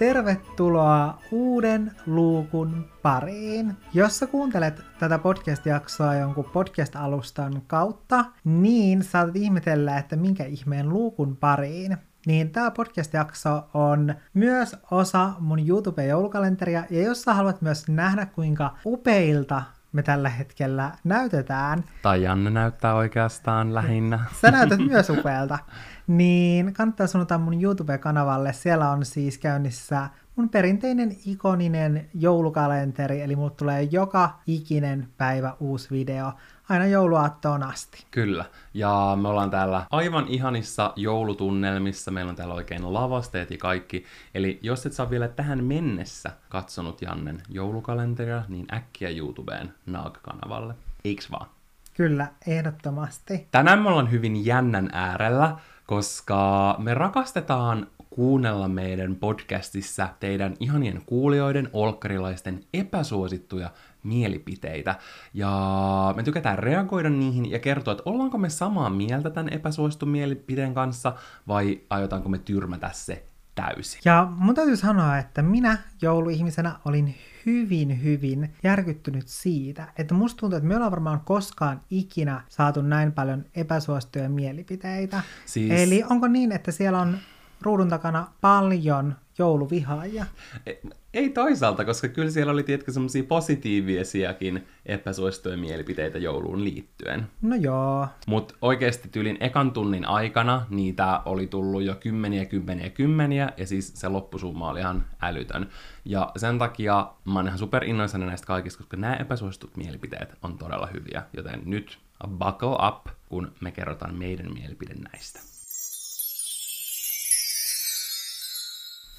tervetuloa uuden luukun pariin. Jos sä kuuntelet tätä podcast-jaksoa jonkun podcast-alustan kautta, niin saatat ihmetellä, että minkä ihmeen luukun pariin. Niin tämä podcast-jakso on myös osa mun YouTube-joulukalenteria, ja jos sä haluat myös nähdä, kuinka upeilta me tällä hetkellä näytetään. Tai Janne näyttää oikeastaan lähinnä. Sä näytät myös upealta. Niin kannattaa suunnata mun YouTube-kanavalle. Siellä on siis käynnissä mun perinteinen ikoninen joulukalenteri, eli mulle tulee joka ikinen päivä uusi video aina jouluaattoon asti. Kyllä, ja me ollaan täällä aivan ihanissa joulutunnelmissa, meillä on täällä oikein lavasteet ja kaikki, eli jos et saa vielä tähän mennessä katsonut Jannen joulukalenteria, niin äkkiä YouTubeen Naag-kanavalle. Eiks vaan? Kyllä, ehdottomasti. Tänään me ollaan hyvin jännän äärellä, koska me rakastetaan kuunnella meidän podcastissa teidän ihanien kuulijoiden, olkkarilaisten epäsuosittuja mielipiteitä. Ja me tykätään reagoida niihin ja kertoa, että ollaanko me samaa mieltä tämän epäsuositun mielipiteen kanssa vai aiotaanko me tyrmätä se täysin. Ja mun täytyy sanoa, että minä jouluihmisenä olin hyvin, hyvin järkyttynyt siitä, että musta tuntuu, että me ollaan varmaan koskaan ikinä saatu näin paljon epäsuosittuja mielipiteitä. Siis... Eli onko niin, että siellä on ruudun takana paljon jouluvihaajia? E, ei toisaalta, koska kyllä siellä oli tietenkin semmoisia positiivisiakin epäsuosittuja mielipiteitä jouluun liittyen. No joo. Mutta oikeasti tyylin ekan tunnin aikana niitä oli tullut jo kymmeniä, kymmeniä, kymmeniä, ja siis se loppusumma oli ihan älytön. Ja sen takia mä oon ihan super innoissani näistä kaikista, koska nämä epäsuositut mielipiteet on todella hyviä. Joten nyt buckle up, kun me kerrotaan meidän mielipide näistä.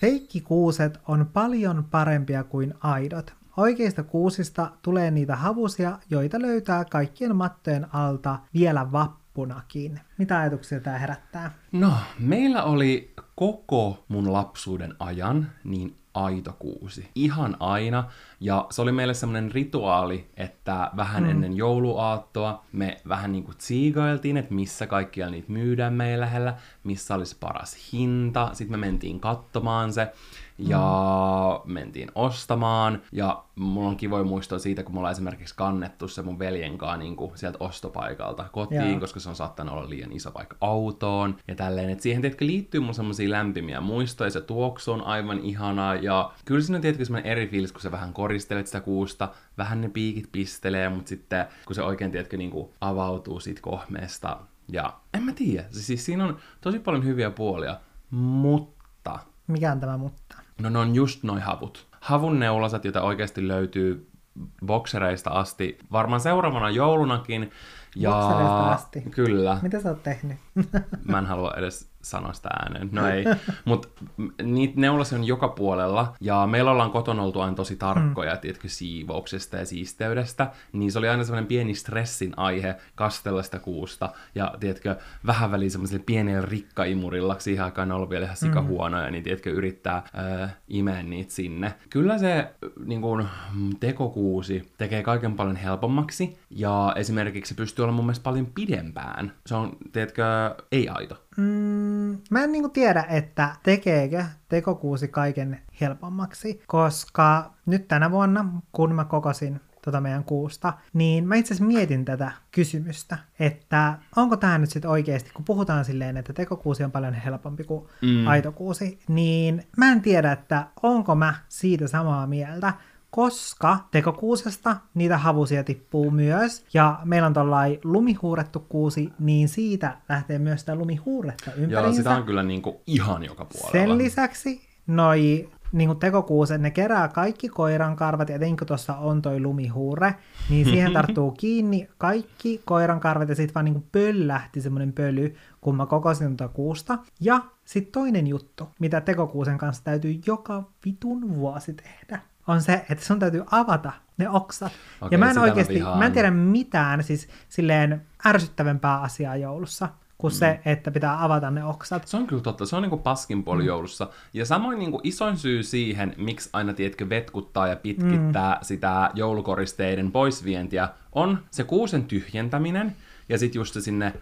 Feikkikuuset on paljon parempia kuin aidot. Oikeista kuusista tulee niitä havusia, joita löytää kaikkien mattojen alta vielä vappunakin. Mitä ajatuksia tämä herättää? No, meillä oli koko mun lapsuuden ajan niin aito kuusi. Ihan aina. Ja se oli meille semmoinen rituaali, että vähän mm. ennen jouluaattoa me vähän niinku tsiigailtiin, että missä kaikkialla niitä myydään meidän lähellä, missä olisi paras hinta. Sitten me mentiin katsomaan se ja mm. mentiin ostamaan. Ja mulla on kivoja muistoa siitä, kun mulla on esimerkiksi kannettu se mun veljen kanssa niin kuin sieltä ostopaikalta kotiin, Jaa. koska se on saattanut olla liian iso vaikka autoon ja tälleen. Et siihen tietenkin liittyy mun semmosia lämpimiä muistoja, se tuoksu on aivan ihanaa ja kyllä siinä on tietenkin semmoinen eri fiilis, kun sä vähän koristelet sitä kuusta, vähän ne piikit pistelee, mutta sitten kun se oikein tietenkin niin kuin avautuu siitä kohmeesta ja en mä tiedä, siis siinä on tosi paljon hyviä puolia, mutta... Mikä on tämä mutta? No ne on just noi havut. Havun neulaset, joita oikeasti löytyy boksereista asti, varmaan seuraavana joulunakin. Ja... Boksereista asti? Kyllä. Mitä sä oot tehnyt? Mä en halua edes sanoa sitä ääneen. No ei. Mutta niitä neulasia on joka puolella. Ja meillä ollaan kotona oltu aina tosi tarkkoja, mm. tiedätkö, siivouksesta ja siisteydestä. Niin se oli aina semmoinen pieni stressin aihe kastella sitä kuusta. Ja tiedätkö, vähän väliin semmoiselle pienelle rikkaimurilla, siihen aikaan ollut vielä ihan sikahuonoja, mm. niin tiedätkö, yrittää äh, imeä niitä sinne. Kyllä se niin kun, tekokuusi tekee kaiken paljon helpommaksi. Ja esimerkiksi se pystyy olemaan mun mielestä paljon pidempään. Se on, tiedätkö, ei aito. Mm, mä en niinku tiedä, että tekeekö tekokuusi kaiken helpommaksi, koska nyt tänä vuonna, kun mä kokosin tota meidän kuusta, niin mä itse asiassa mietin tätä kysymystä, että onko tämä nyt sitten oikeasti, kun puhutaan silleen, että tekokuusi on paljon helpompi kuin mm. aitokuusi, niin mä en tiedä, että onko mä siitä samaa mieltä, koska tekokuusesta niitä havusia tippuu myös, ja meillä on tuollainen lumihuurettu kuusi, niin siitä lähtee myös sitä lumihuuretta ympäriinsä. Joo, sitä on kyllä niinku ihan joka puolella. Sen lisäksi noi niin kuin tekokuuset, ne kerää kaikki koiran karvat, ja etenkin tuossa on toi lumihuure, niin siihen tarttuu kiinni kaikki koiran karvat, ja sitten vaan niin kuin pöllähti semmoinen pöly, kun mä kokosin tuota kuusta. Ja sitten toinen juttu, mitä tekokuusen kanssa täytyy joka vitun vuosi tehdä, on se, että sun täytyy avata ne oksat. Okay, ja mä en oikeasti, mä en tiedä mitään siis silleen ärsyttävämpää asiaa joulussa kuin mm. se, että pitää avata ne oksat. Se on kyllä totta, se on niinku paskin puoli mm. joulussa. Ja samoin niinku isoin syy siihen, miksi aina, tiedätkö, vetkuttaa ja pitkittää mm. sitä joulukoristeiden poisvientiä, on se kuusen tyhjentäminen, ja sitten just se sinne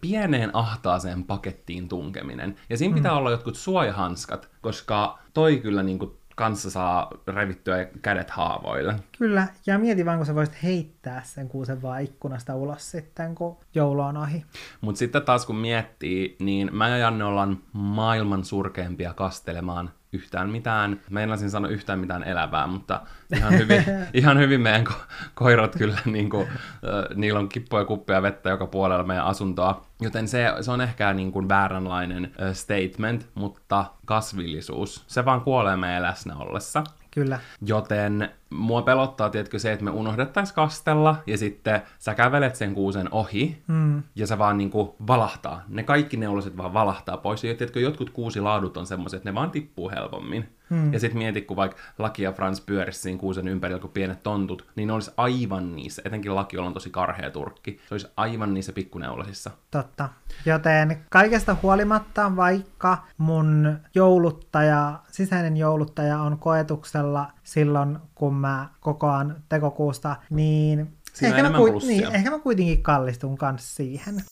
pieneen ahtaaseen pakettiin tunkeminen. Ja siinä pitää mm. olla jotkut suojahanskat, koska toi kyllä niinku kanssa saa revittyä kädet haavoille. Kyllä, ja mieti vaan, kun sä voisit heittää sen kuusen vaan ikkunasta ulos sitten, kun joulu on ohi. Mutta sitten taas kun miettii, niin mä ja Janne ollaan maailman surkeimpia kastelemaan yhtään mitään, meinasin sanoa yhtään mitään elävää, mutta ihan hyvin, ihan hyvin meidän ko- koirat kyllä, niin kuin, äh, niillä on kippoja kuppia vettä joka puolella meidän asuntoa, joten se, se on ehkä niin kuin vääränlainen äh, statement, mutta kasvillisuus, se vaan kuolee meidän läsnä ollessa. Kyllä. Joten mua pelottaa, tietkö se, että me unohdettaisiin kastella, ja sitten sä kävelet sen kuusen ohi, mm. ja se vaan niinku valahtaa. Ne kaikki neuloset vaan valahtaa pois. Ja tiedätkö, jotkut kuusilaadut on semmoiset, että ne vaan tippuu helpommin. Hmm. Ja sitten mieti, kun vaikka Laki ja Frans pyörisi siinä kuusen ympärillä, kun pienet tontut, niin ne olisi aivan niissä, etenkin Laki, on tosi karhea turkki, se olisi aivan niissä pikkuneulasissa. Totta. Joten kaikesta huolimatta, vaikka mun jouluttaja, sisäinen jouluttaja on koetuksella silloin, kun mä kokoan tekokuusta, niin ehkä mä, kuit- niin, ehkä mä kuitenkin kallistun kanssa siihen.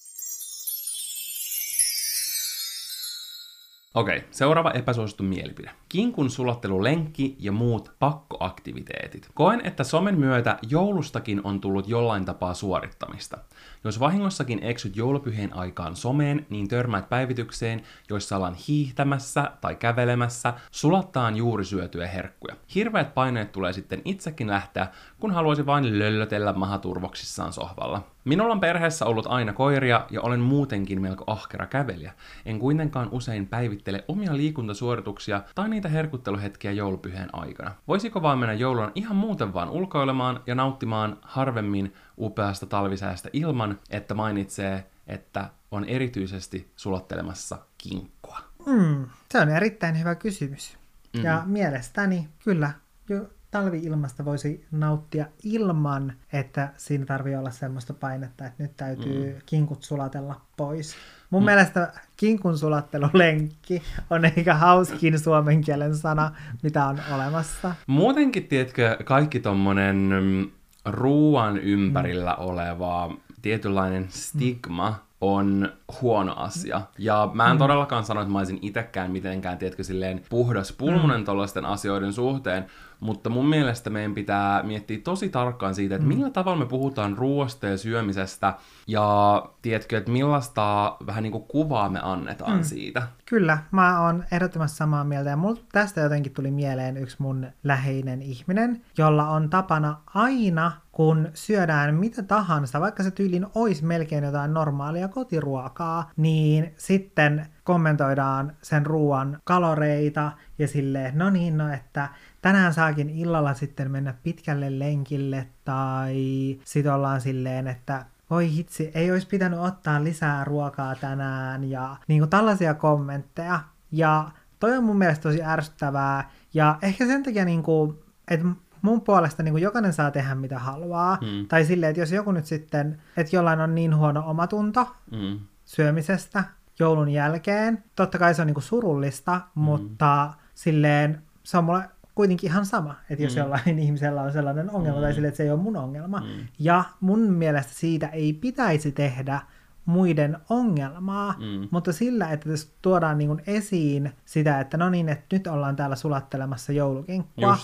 Okei, seuraava epäsuosittu mielipide. Kinkun sulattelulenkki ja muut pakkoaktiviteetit. Koen, että somen myötä joulustakin on tullut jollain tapaa suorittamista. Jos vahingossakin eksyt joulupyhien aikaan someen, niin törmäät päivitykseen, joissa ollaan hiihtämässä tai kävelemässä, sulattaan juuri syötyjä herkkuja. Hirveät paineet tulee sitten itsekin lähteä, kun haluaisi vain löllötellä mahaturvoksissaan sohvalla. Minulla on perheessä ollut aina koiria ja olen muutenkin melko ahkera kävelijä. En kuitenkaan usein päivittele omia liikuntasuorituksia tai niitä herkutteluhetkiä joulupyhien aikana. Voisiko vaan mennä jouluna ihan muuten vaan ulkoilemaan ja nauttimaan harvemmin upeasta talvisäästä ilman, että mainitsee, että on erityisesti sulattelemassa kinkkua? Mm, se on erittäin hyvä kysymys. Mm-hmm. Ja mielestäni kyllä jo talvi-ilmasta voisi nauttia ilman, että siinä tarvii olla semmoista painetta, että nyt täytyy mm. kinkut sulatella pois. Mun mm. mielestä kinkun sulattelulenkki on eikä hauskin suomen kielen sana, mitä on olemassa. Muutenkin, tiedätkö, kaikki tommonen mm, ruuan ympärillä mm. oleva tietynlainen stigma on huono asia. Ja mä en mm. todellakaan sano, että mä olisin itekään mitenkään, tiedätkö, silleen puhdas pulmunen mm. tollaisten asioiden suhteen, mutta mun mielestä meidän pitää miettiä tosi tarkkaan siitä, että mm. millä tavalla me puhutaan ruoasta ja syömisestä, ja tiedätkö, että millaista vähän niin kuin kuvaa me annetaan mm. siitä. Kyllä, mä oon ehdottomasti samaa mieltä, ja mulla tästä jotenkin tuli mieleen yksi mun läheinen ihminen, jolla on tapana aina, kun syödään mitä tahansa, vaikka se tyylin olisi melkein jotain normaalia kotiruokaa, niin sitten kommentoidaan sen ruoan kaloreita ja silleen, no niin, no että tänään saakin illalla sitten mennä pitkälle lenkille tai sit ollaan silleen, että voi hitsi, ei olisi pitänyt ottaa lisää ruokaa tänään ja niin kuin tällaisia kommentteja. Ja toi on mun mielestä tosi ärsyttävää ja ehkä sen takia niin kuin, että mun puolesta niin kuin jokainen saa tehdä mitä haluaa. Mm. Tai silleen, että jos joku nyt sitten, että jollain on niin huono omatunto mm. syömisestä joulun jälkeen, totta kai se on niin kuin surullista, mm. mutta silleen se on mulle kuitenkin ihan sama, että jos mm. jollain ihmisellä on sellainen ongelma, mm. tai sille, että se ei ole mun ongelma. Mm. Ja mun mielestä siitä ei pitäisi tehdä muiden ongelmaa, mm. mutta sillä, että tässä tuodaan niin esiin sitä, että no niin, että nyt ollaan täällä sulattelemassa joulukinkkua,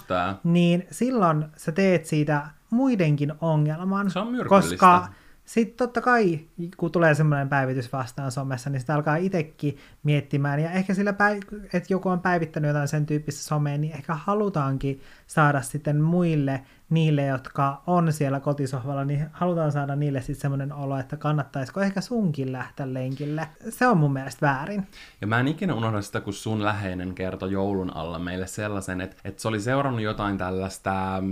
niin silloin sä teet siitä muidenkin ongelman, se on koska sitten totta kai, kun tulee semmoinen päivitys vastaan somessa, niin sitä alkaa itsekin miettimään. Ja ehkä sillä, että joku on päivittänyt jotain sen tyyppistä somea, niin ehkä halutaankin saada sitten muille, niille, jotka on siellä kotisohvalla, niin halutaan saada niille sitten semmoinen olo, että kannattaisiko ehkä sunkin lähteä lenkille. Se on mun mielestä väärin. Ja mä en ikinä unohda sitä, kun sun läheinen kertoi joulun alla meille sellaisen, että, että se oli seurannut jotain tällaista,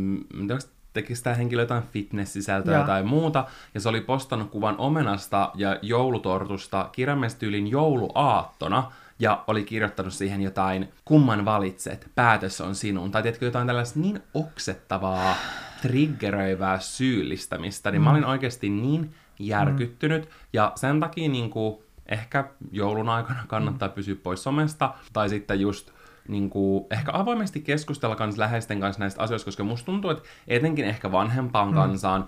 mm, teki sitä henkilö jotain fitness-sisältöä ja. tai muuta, ja se oli postannut kuvan omenasta ja joulutortusta kirjaimestyylin jouluaattona, ja oli kirjoittanut siihen jotain, kumman valitset, päätös on sinun, tai tiedätkö jotain tällaista niin oksettavaa, triggeröivää syyllistämistä, niin mm. mä olin oikeasti niin järkyttynyt, mm. ja sen takia niin kuin, ehkä joulun aikana kannattaa pysyä pois somesta, tai sitten just niin kuin, ehkä avoimesti keskustella kans läheisten kanssa näistä asioista, koska musta tuntuu, että etenkin ehkä vanhempaan mm. kansaan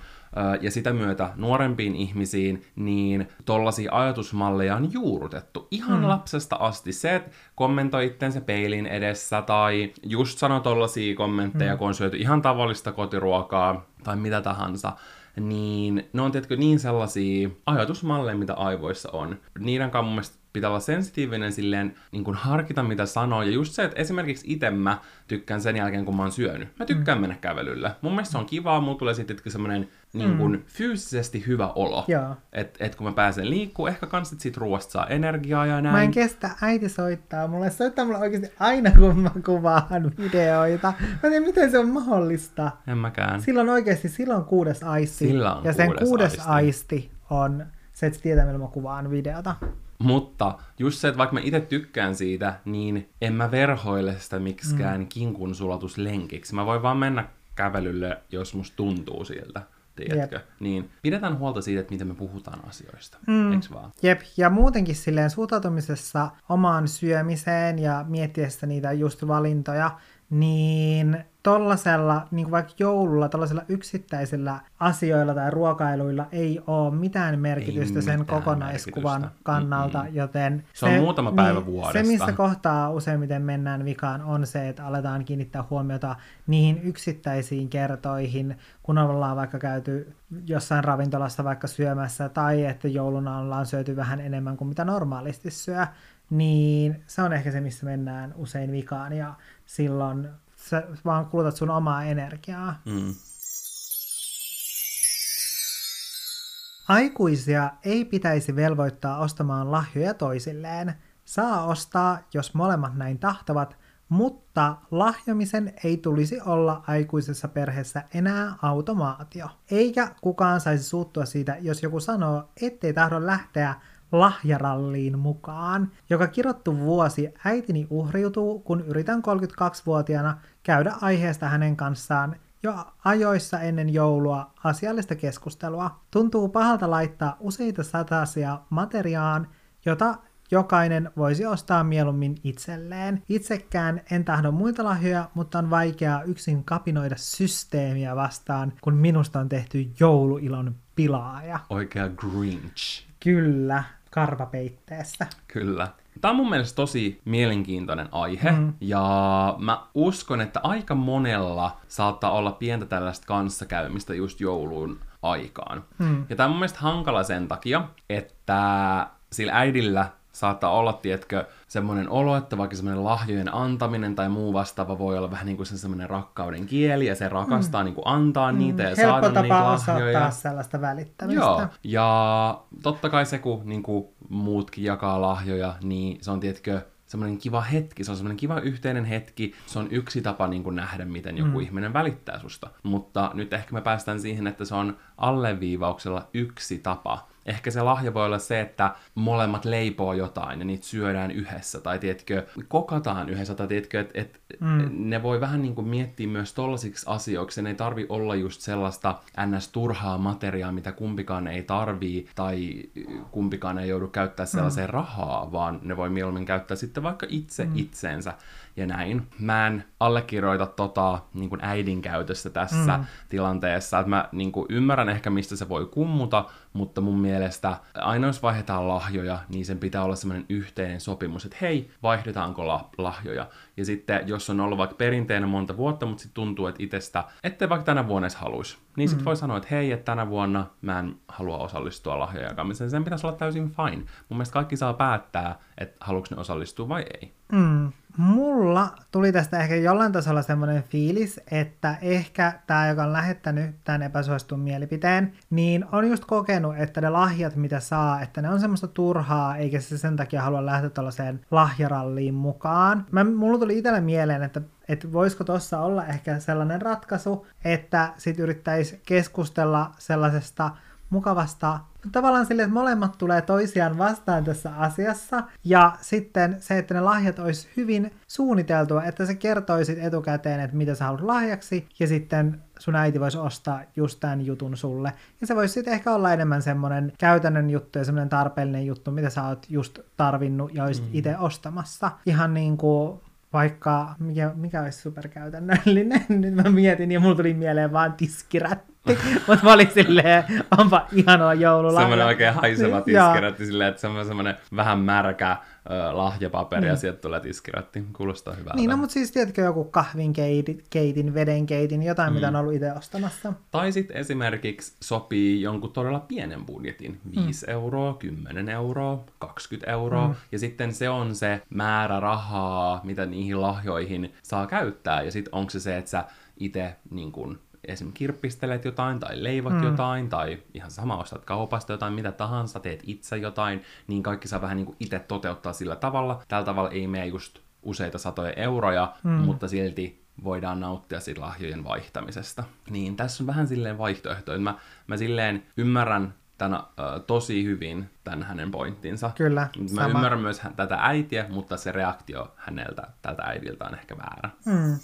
ja sitä myötä nuorempiin ihmisiin, niin tollaisia ajatusmalleja on juurrutettu ihan mm. lapsesta asti. Se, että kommentoi itsensä peilin edessä tai just sano tollaisia kommentteja, mm. kun on syöty ihan tavallista kotiruokaa tai mitä tahansa, niin ne on tietenkin niin sellaisia ajatusmalleja, mitä aivoissa on. Niiden kanssa mun mielestä pitää olla sensitiivinen silleen, niin kuin harkita mitä sanoo. Ja just se, että esimerkiksi itse mä tykkään sen jälkeen, kun mä oon syönyt. Mä tykkään mm. mennä kävelylle. Mun mielestä se on kivaa, mulla tulee sitten semmoinen niin kuin, mm. fyysisesti hyvä olo. Että et kun mä pääsen liikkuu, ehkä kans siitä ruoasta saa energiaa ja näin. Mä en kestä, äiti soittaa mulle. Soittaa mulle oikeasti aina, kun mä kuvaan videoita. Mä tiedän, miten se on mahdollista. En mäkään. Silloin oikeasti, silloin kuudes aisti. Sillä on ja sen kuudes, kuudes aisti. aisti on se, että se tietää, millä mä kuvaan videota. Mutta just se, että vaikka mä itse tykkään siitä, niin en mä verhoile sitä miksikään mm. kinkun sulatuslenkiksi. Mä voin vaan mennä kävelylle, jos musta tuntuu siltä. Tiedätkö? Jep. Niin pidetään huolta siitä, että miten me puhutaan asioista. Mm. Eiks vaan? Jep, ja muutenkin silleen suhtautumisessa omaan syömiseen ja miettiessä niitä just valintoja, niin tollasella, niin kuin vaikka joululla, tällaisilla yksittäisillä asioilla tai ruokailuilla ei ole mitään merkitystä ei sen mitään kokonaiskuvan merkitystä. kannalta, Mm-mm. joten... Se, se on muutama päivä niin, vuodesta. Se, missä kohtaa useimmiten mennään vikaan, on se, että aletaan kiinnittää huomiota niihin yksittäisiin kertoihin, kun ollaan vaikka käyty jossain ravintolassa vaikka syömässä, tai että jouluna ollaan syöty vähän enemmän kuin mitä normaalisti syö, niin se on ehkä se, missä mennään usein vikaan, ja silloin sä vaan kulutat sun omaa energiaa. Mm. Aikuisia ei pitäisi velvoittaa ostamaan lahjoja toisilleen. Saa ostaa, jos molemmat näin tahtovat, mutta lahjomisen ei tulisi olla aikuisessa perheessä enää automaatio. Eikä kukaan saisi suuttua siitä, jos joku sanoo, ettei tahdo lähteä lahjaralliin mukaan. Joka kirottu vuosi äitini uhriutuu, kun yritän 32-vuotiaana käydä aiheesta hänen kanssaan jo ajoissa ennen joulua asiallista keskustelua. Tuntuu pahalta laittaa useita satasia materiaan, jota jokainen voisi ostaa mieluummin itselleen. Itsekään en tahdo muita lahjoja, mutta on vaikeaa yksin kapinoida systeemiä vastaan, kun minusta on tehty jouluilon pilaaja. Oikea Grinch. Kyllä karvapeitteestä. Kyllä. Tämä on mun mielestä tosi mielenkiintoinen aihe, mm. ja mä uskon, että aika monella saattaa olla pientä tällaista kanssakäymistä just jouluun aikaan. Mm. Ja tämä on mun mielestä hankala sen takia, että sillä äidillä saattaa olla, tietkö, semmoinen olo, että vaikka semmoinen lahjojen antaminen tai muu vastaava voi olla vähän niin kuin se semmoinen rakkauden kieli, ja se rakastaa mm. niin kuin antaa mm. niitä ja Helppo saada tapa niitä lahjoja. sellaista välittämistä. Joo, ja totta kai se, kun niin kuin muutkin jakaa lahjoja, niin se on tietkö semmoinen kiva hetki, se on semmoinen kiva yhteinen hetki, se on yksi tapa niin kuin nähdä, miten joku mm. ihminen välittää susta. Mutta nyt ehkä me päästään siihen, että se on alleviivauksella yksi tapa Ehkä se lahja voi olla se, että molemmat leipoo jotain ja niitä syödään yhdessä, tai tiedätkö, kokataan yhdessä, tai tiedätkö, että et mm. ne voi vähän niin kuin miettiä myös tollasiksi asioiksi, ne ei tarvi olla just sellaista ns-turhaa materiaa, mitä kumpikaan ei tarvii, tai kumpikaan ei joudu käyttää sellaiseen mm. rahaa, vaan ne voi mieluummin käyttää sitten vaikka itse mm. itseensä ja näin. Mä en allekirjoita tota niin kuin äidin käytössä tässä mm. tilanteessa, että mä niin kuin ymmärrän ehkä mistä se voi kummuta, mutta mun mielestä aina jos vaihdetaan lahjoja, niin sen pitää olla semmoinen yhteinen sopimus, että hei, vaihdetaanko la- lahjoja. Ja sitten jos on ollut vaikka perinteinen monta vuotta, mutta sitten tuntuu, että itsestä, ettei vaikka tänä vuonna edes haluaisi, niin sitten mm. voi sanoa, että hei, että tänä vuonna mä en halua osallistua lahjojen jakamiseen. Sen pitäisi olla täysin fine. Mun mielestä kaikki saa päättää, että haluatko ne osallistua vai ei. Mm. Mulla tuli tästä ehkä jollain tasolla semmoinen fiilis, että ehkä tämä, joka on lähettänyt tämän epäsuostun mielipiteen, niin on just kokenut, että ne lahjat, mitä saa, että ne on semmoista turhaa, eikä se sen takia halua lähteä tällaiseen lahjaralliin mukaan. Mä, mulla tuli itselle mieleen, että että voisiko tuossa olla ehkä sellainen ratkaisu, että sit yrittäisi keskustella sellaisesta mukavasta tavallaan sille, että molemmat tulee toisiaan vastaan tässä asiassa, ja sitten se, että ne lahjat olisi hyvin suunniteltua, että sä kertoisit etukäteen, että mitä sä haluat lahjaksi, ja sitten sun äiti voisi ostaa just tämän jutun sulle. Ja se voisi sitten ehkä olla enemmän semmoinen käytännön juttu ja semmoinen tarpeellinen juttu, mitä sä oot just tarvinnut ja olisit mm. itse ostamassa. Ihan niin kuin vaikka, mikä, mikä olisi superkäytännöllinen, nyt mä mietin ja mulla tuli mieleen vaan tiskirätti. Mutta mä olin silleen, onpa ihanaa joululahja. Semmoinen oikein haiseva tiskirätti silleen, että semmoinen, semmoinen vähän märkä ö, lahjapaperi mm. ja sieltä tulee tiskirätti. Kuulostaa hyvältä. Niin, no mutta siis tiedätkö joku kahvinkeitin, keitin, vedenkeitin, jotain mm. mitä on ollut itse ostamassa. Tai sitten esimerkiksi sopii jonkun todella pienen budjetin. 5 mm. euroa, 10 euroa, 20 euroa. Mm. Ja sitten se on se määrä rahaa, mitä niihin lahjoihin saa käyttää. Ja sitten onko se se, että sä itse niin kun, esim. kirppistelet jotain tai leivot mm. jotain tai ihan sama ostat kaupasta jotain, mitä tahansa, teet itse jotain, niin kaikki saa vähän niin itse toteuttaa sillä tavalla. Tällä tavalla ei mene just useita satoja euroja, mm. mutta silti voidaan nauttia siitä lahjojen vaihtamisesta. Niin tässä on vähän silleen vaihtoehto, että mä, mä silleen ymmärrän tänä, äh, tosi hyvin tämän hänen pointtinsa. Kyllä, Mä sama. ymmärrän myös tätä äitiä, mutta se reaktio häneltä, tältä äidiltä on ehkä väärä. Mm.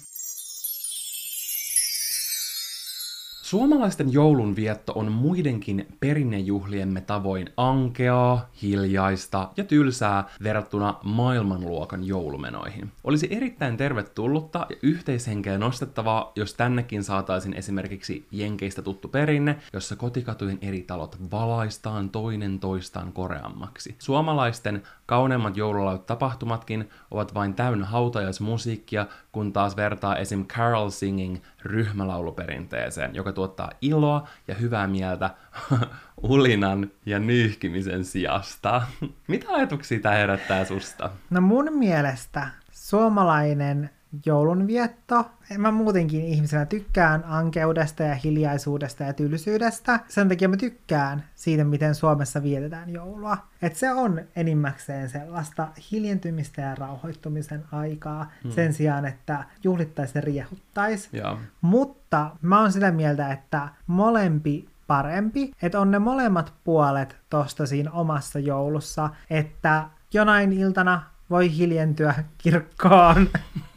Suomalaisten joulunvietto on muidenkin perinnejuhliemme tavoin ankeaa, hiljaista ja tylsää verrattuna maailmanluokan joulumenoihin. Olisi erittäin tervetullutta ja yhteishenkeä nostettavaa, jos tännekin saataisiin esimerkiksi Jenkeistä tuttu perinne, jossa kotikatujen eri talot valaistaan toinen toistaan koreammaksi. Suomalaisten kauneimmat joululaut tapahtumatkin ovat vain täynnä hautajaismusiikkia, kun taas vertaa esim. Carol Singing ryhmälauluperinteeseen, joka tuottaa iloa ja hyvää mieltä ulinan ja nyyhkimisen sijasta. Mitä ajatuksia tämä herättää susta? No mun mielestä suomalainen joulunvietto. Mä muutenkin ihmisenä tykkään ankeudesta ja hiljaisuudesta ja tylsyydestä. Sen takia mä tykkään siitä, miten Suomessa vietetään joulua. Et se on enimmäkseen sellaista hiljentymistä ja rauhoittumisen aikaa hmm. sen sijaan, että juhlittaisi ja riehuttaisi. Ja. Mutta mä oon sitä mieltä, että molempi parempi, että on ne molemmat puolet tosta siinä omassa joulussa, että jonain iltana voi hiljentyä kirkkoon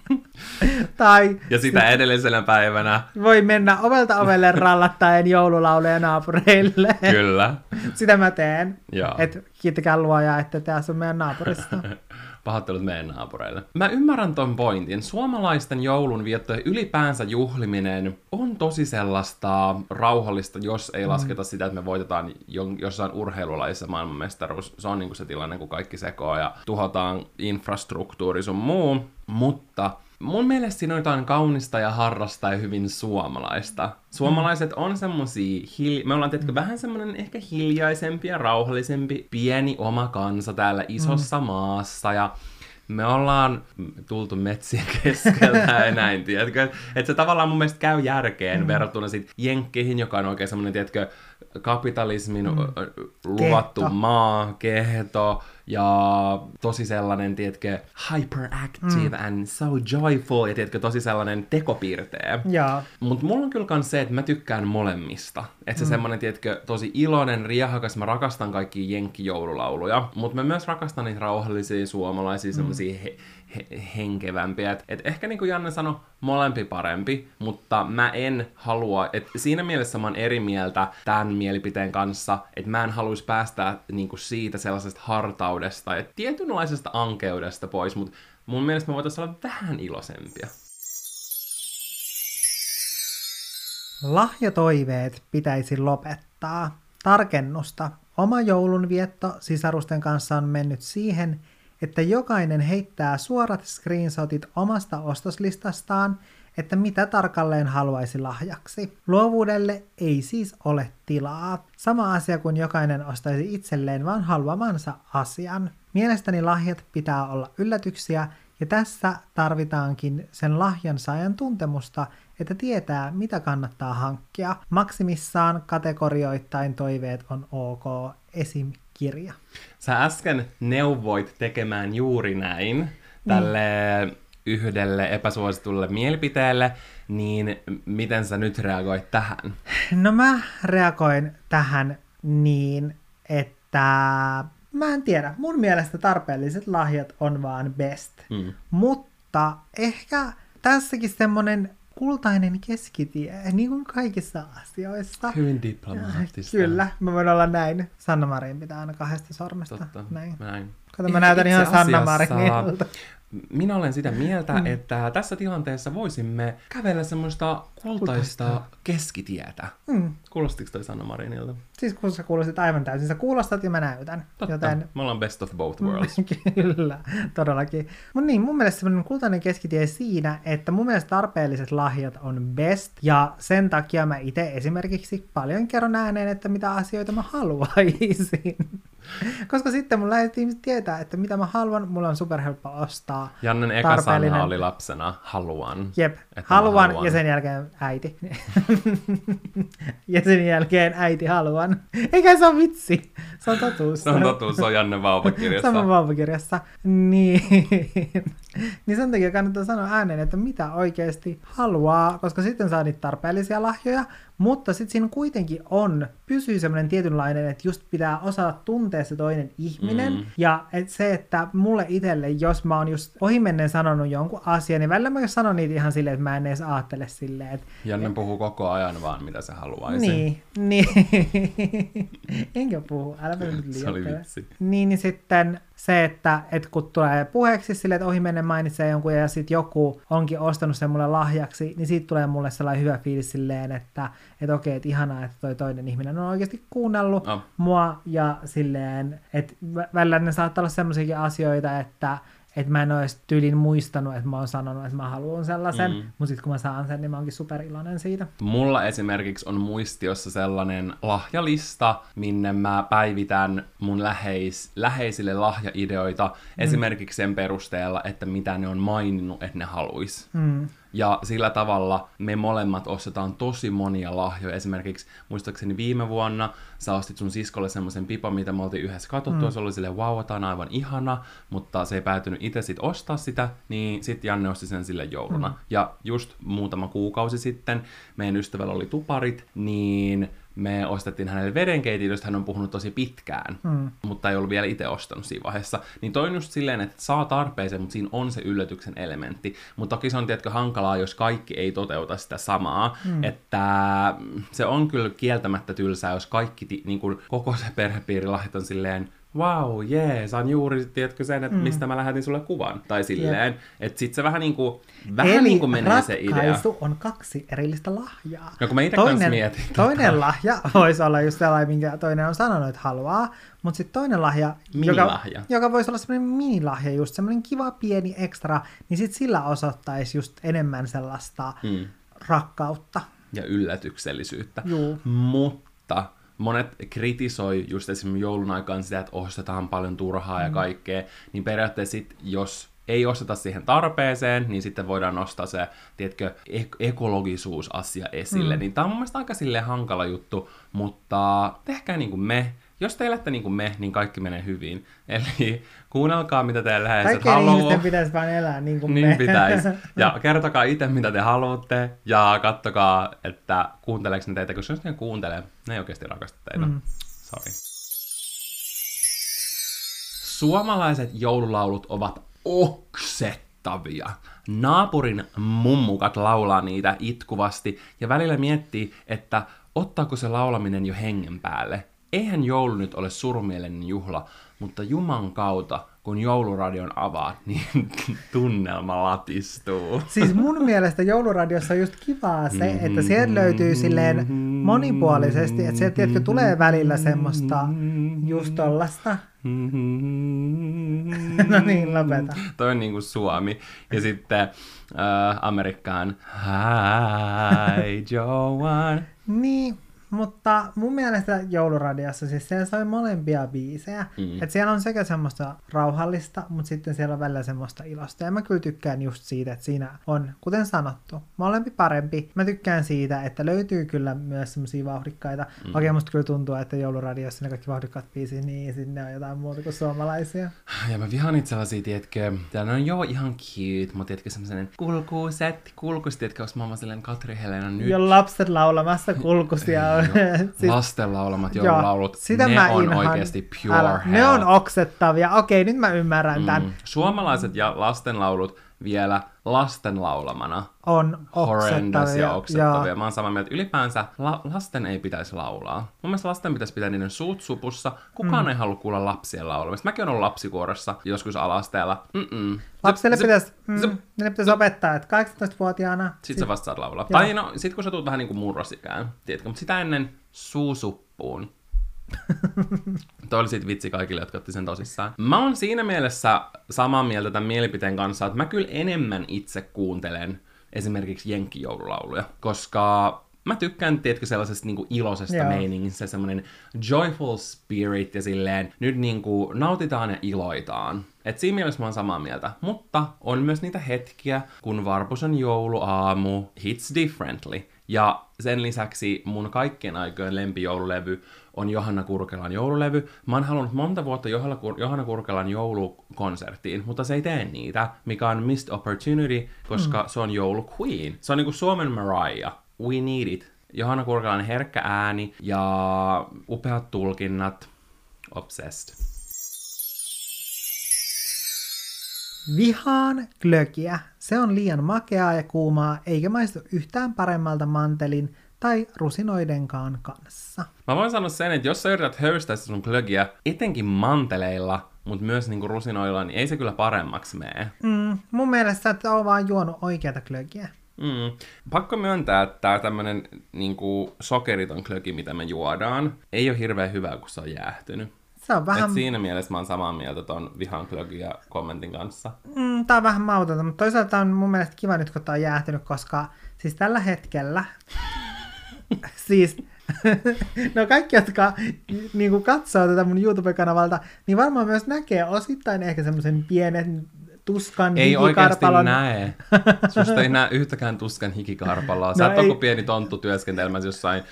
tai ja sitä edellisenä päivänä. Voi mennä ovelta ovelle rallattaen joululauleja naapureille. Kyllä. Sitä mä teen. Että kiittäkää luojaa, että tässä on meidän naapurissa. Pahoittelut meidän naapureille. Mä ymmärrän ton pointin. Suomalaisten joulunvietto ja ylipäänsä juhliminen on tosi sellaista rauhallista, jos ei mm. lasketa sitä, että me voitetaan jossain urheilulajissa maailmanmestaruus. Se on niinku se tilanne, kun kaikki sekoaa ja tuhotaan infrastruktuuri sun muu. Mutta mun mielestä siinä on jotain kaunista ja harrasta ja hyvin suomalaista. Suomalaiset on semmosia, hil... me ollaan tietenkin vähän semmonen ehkä hiljaisempi ja rauhallisempi pieni oma kansa täällä isossa mm. maassa ja me ollaan tultu metsien keskeltä ja näin, tiedätkö? Että se tavallaan mun mielestä käy järkeen mm. verrattuna sit Jenkkeihin, joka on oikein semmoinen, tiedätkö, kapitalismin mm. luvattu kehto. maa, kehto, ja tosi sellainen, tiedätkö, hyperactive mm. and so joyful, ja tiedätkö, tosi sellainen tekopiirteä. Mutta mulla on kyllä kans se, että mä tykkään molemmista. Että se mm. semmoinen, tiedätkö, tosi iloinen, riehakas, mä rakastan kaikkia jenkkijoululauluja, mutta mä myös rakastan niitä rauhallisia suomalaisia, mm. semmoisia he- he- henkevämpiä. Et, et ehkä niin kuin Janne sanoi, molempi parempi, mutta mä en halua, että siinä mielessä mä oon eri mieltä tämän mielipiteen kanssa, että mä en haluaisi päästä niin kuin siitä sellaisesta hartaudesta ja tietynlaisesta ankeudesta pois, mutta mun mielestä me voitaisiin olla vähän ilosempia. Lahjatoiveet pitäisi lopettaa. Tarkennusta. Oma joulunvietto sisarusten kanssa on mennyt siihen, että jokainen heittää suorat screenshotit omasta ostoslistastaan, että mitä tarkalleen haluaisi lahjaksi. Luovuudelle ei siis ole tilaa. Sama asia kuin jokainen ostaisi itselleen vaan haluamansa asian. Mielestäni lahjat pitää olla yllätyksiä ja tässä tarvitaankin sen lahjan saajan tuntemusta, että tietää, mitä kannattaa hankkia. Maksimissaan kategorioittain toiveet on ok, esim. Kirja. Sä äsken neuvoit tekemään juuri näin tälle niin. yhdelle epäsuositulle mielipiteelle, niin miten sä nyt reagoit tähän? No mä reagoin tähän niin, että mä en tiedä, mun mielestä tarpeelliset lahjat on vaan best. Mm. Mutta ehkä tässäkin semmonen kultainen keskitie, niin kuin kaikissa asioissa. Hyvin diplomaattista. Kyllä, mä voin olla näin. Sanna Marin pitää aina kahdesta sormesta. Totta. Näin. Näin. Kato, mä näytän Itse ihan Sanna Marinilta. Minä olen sitä mieltä, mm. että tässä tilanteessa voisimme kävellä semmoista kultaista Kultaista. keskitietä. Mm. Kuulostiko toi Sanna Marinilta? Siis kun sä kuulostit aivan täysin, sä kuulostat ja mä näytän. Totta, Joten me ollaan best of both worlds. Kyllä, todellakin. Mutta niin, mun mielestä semmoinen kultainen keskitie siinä, että mun mielestä tarpeelliset lahjat on best, ja sen takia mä itse esimerkiksi paljon kerron ääneen, että mitä asioita mä haluaisin. Koska sitten mun lähdet ihmiset tietää, että mitä mä haluan, mulla on superhelppo ostaa. Jannen eka sana oli lapsena haluan. Jep, haluan, haluan. ja sen jälkeen äiti. ja sen jälkeen äiti haluan. Eikä se ole vitsi, se on totuus. Se on totuus, se on Janne vauvakirjassa. Sama vauvakirjassa. Niin. niin sen takia kannattaa sanoa ääneen, että mitä oikeasti haluaa, koska sitten saa niitä tarpeellisia lahjoja, mutta sitten siinä kuitenkin on, pysyy semmoinen tietynlainen, että just pitää osata tuntea se toinen ihminen, Mm. ja et se, että mulle itselle, jos mä oon just ohimennen sanonut jonkun asian, niin välillä mä sanon niitä ihan silleen, että mä en edes ajattele silleen, että Janne puhuu koko ajan vaan, mitä se haluaisi. niin, niin. Enkä puhu, älä nyt Se oli vitsi. Niin, niin sitten se, että et kun tulee puheeksi silleen, että ohimennen mainitsee jonkun ja sitten joku onkin ostanut sen mulle lahjaksi, niin siitä tulee mulle sellainen hyvä fiilis silleen, että et okei, että ihanaa, että toi toinen ihminen on oikeasti kuunnellut Oh. mua ja silleen, että vä- välillä ne saattaa olla semmoisiakin asioita, että että mä en ole tyylin muistanut, että mä oon sanonut, että mä haluan sellaisen, Mm. mutta sitten kun mä saan sen, niin mä oonkin superiloinen siitä. Mulla esimerkiksi on muistiossa sellainen lahjalista, minne mä päivitän mun läheis, läheisille lahjaideoita mm. esimerkiksi sen perusteella, että mitä ne on maininnut, että ne haluis. Mm. Ja sillä tavalla me molemmat ostetaan tosi monia lahjoja. Esimerkiksi muistaakseni viime vuonna sä ostit sun siskolle semmoisen pipan, mitä me oltiin yhdessä katsottu, mm. se oli silleen, wow, tää on aivan ihana, mutta se ei päätynyt itse sit ostaa sitä, niin sit Janne osti sen sille jouluna. Mm. Ja just muutama kuukausi sitten meidän ystävällä oli tuparit, niin me ostettiin hänelle vedenkeitin, josta hän on puhunut tosi pitkään, Mm. mutta ei ollut vielä itse ostanut siinä vaiheessa. Niin toi on just silleen, että saa tarpeeseen, mutta siinä on se yllätyksen elementti. Mutta toki se on tietkö hankalaa, jos kaikki ei toteuta sitä samaa. Mm. Että se on kyllä kieltämättä tylsää, jos kaikki, ti- niin kuin koko se perhepiiri lahjat on silleen, wow, jee, saan juuri, tiedätkö sen, että mm. mistä mä lähetin sulle kuvan. Tai silleen, että sit se vähän niin kuin, vähän Eli niin kuin menee se idea. on kaksi erillistä lahjaa. No kun mä ite kans mietin tota. toinen lahja voisi olla just sellainen, minkä toinen on sanonut, että haluaa, mutta sitten toinen lahja, joka, joka voisi olla semmoinen minilahja, just semmoinen kiva pieni ekstra, niin sitten sillä osoittaisi just enemmän sellaista Mm. rakkautta. ja yllätyksellisyyttä. Juu. Mutta monet kritisoi just esimerkiksi joulun aikaan sitä, että ostetaan paljon turhaa mm. ja kaikkea, niin periaatteessa sit, jos ei osteta siihen tarpeeseen, niin sitten voidaan nostaa se, tiedätkö, ek- ekologisuusasia esille. Mm. Niin tämä on mun mielestä aika silleen hankala juttu, mutta tehkää niin kuin me. Jos te elätte niin kuin me, niin kaikki menee hyvin. Eli kuunnelkaa, mitä teidän läheiset Kaikkien haluaa. ihmisten pitäisi vain elää niin kuin Niin me. pitäisi. Ja kertokaa itse, mitä te haluatte, ja kattokaa, että kuunteleeko ne teitä, koska jos ne kuuntelee, ne ei oikeasti rakasta teitä. Mm. Sorry. Suomalaiset joululaulut ovat oksettavia. Naapurin mummukat laulaa niitä itkuvasti ja välillä miettii, että ottaako se laulaminen jo hengen päälle. Eihän joulu nyt ole surumielinen juhla, mutta Juman kautta, kun jouluradion avaat, niin tunnelma latistuu. Siis mun mielestä jouluradiossa on just kivaa se, että sieltä löytyy silleen monipuolisesti, että sieltä tiedätkö, tulee välillä semmoista just tollasta. No niin, lopeta. Toi on niinku Suomi. Ja sitten äh, Amerikkaan. Hi, Joan. Niin, mutta mun mielestä jouluradiossa siis siellä soi molempia biisejä. Mm. Että siellä on sekä semmoista rauhallista, mutta sitten siellä on välillä semmoista ilosta. Ja mä kyllä tykkään just siitä, että siinä on, kuten sanottu, molempi parempi. Mä tykkään siitä, että löytyy kyllä myös semmoisia vauhdikkaita. Mm. Okei, musta kyllä tuntuu, että jouluradiossa ne kaikki vauhdikkaat biisit, niin sinne on jotain muuta kuin suomalaisia. Ja mä vihaan sellaisia, tiedätkö, ja ne on joo ihan cute, mutta tiedätkö semmoisen kulkuset, kulkus, tiedätkö, jos mä oon Katri Helena nyt. Jo lapset laulamassa kulkusia siis- Lasten laulamat joululaulut, sitä ne mä on inhoan. oikeasti pure Älä, hell. Ne on oksettavia. Okei, nyt mä ymmärrän tämän. Mm. Suomalaiset ja lastenlaulut vielä lasten laulamana. On Horrendous oksettavia. ja oksettavia. Joo. Mä oon samaa mieltä. Ylipäänsä la- lasten ei pitäisi laulaa. Mun mielestä lasten pitäisi pitää niiden suut supussa. Kukaan mm. ei halua kuulla lapsien laulamista. Mäkin oon ollut lapsikuorossa joskus alasteella. Mm-mm. Lapsille pitäisi, mm, niille pitäisi opettaa, että 18-vuotiaana... Sit sä vasta saat laulaa. Joo. Tai no, sit kun sä tulet vähän niinku murrosikään, tiedätkö? Mutta sitä ennen suusuppuun. Toi oli sit vitsi kaikille, jotka otti sen tosissaan. Mä oon siinä mielessä samaa mieltä tämän mielipiteen kanssa, että mä kyllä enemmän itse kuuntelen esimerkiksi jenkkijoululauluja, koska mä tykkään, tiedätkö, sellaisesta niinku iloisesta Joo. meiningistä, semmoinen joyful spirit ja silleen, nyt niinku nautitaan ja iloitaan. Et siinä mielessä mä oon samaa mieltä. Mutta on myös niitä hetkiä, kun Varpusen jouluaamu hits differently. Ja sen lisäksi mun kaikkien aikojen lempijoululevy on Johanna Kurkelan joululevy. Mä oon halunnut monta vuotta Johanna, Kur- Johanna Kurkelan joulukonserttiin, mutta se ei tee niitä, mikä on missed opportunity, koska mm. se on joulu queen. Se on niinku Suomen Mariah. We need it. Johanna Kurkelan herkkä ääni ja upeat tulkinnat. Obsessed. Vihaan glögiä. Se on liian makeaa ja kuumaa, eikä maistu yhtään paremmalta mantelin tai rusinoidenkaan kanssa. Mä voin sanoa sen, että jos sä yrität höystää sun glögiä, etenkin manteleilla, mutta myös niinku rusinoilla, niin ei se kyllä paremmaksi mene. Mm, mun mielestä sä et ole vaan juonut oikeata glögiä. Mm. Pakko myöntää, että tää tämmönen niinku sokeriton glögi, mitä me juodaan, ei ole hirveän hyvä, kun se on jäähtynyt. Se on vähän, Et siinä mielessä mä oon samaa mieltä ton vihan glögiä kommentin kanssa. mm, tää on vähän mautonta, mutta toisaalta on mun mielestä kiva nyt, kun tää on jäähtynyt, koska siis tällä hetkellä, siis no kaikki, jotka niin kuin katsoo tätä mun YouTube-kanavalta, niin varmaan myös näkee osittain ehkä semmoisen pienen tuskan Ei oikeasti näe. Susta ei näe yhtäkään tuskan hikikarpalaa. Sä No no et ole ei. kuin pieni tonttu työskentelemässä jossain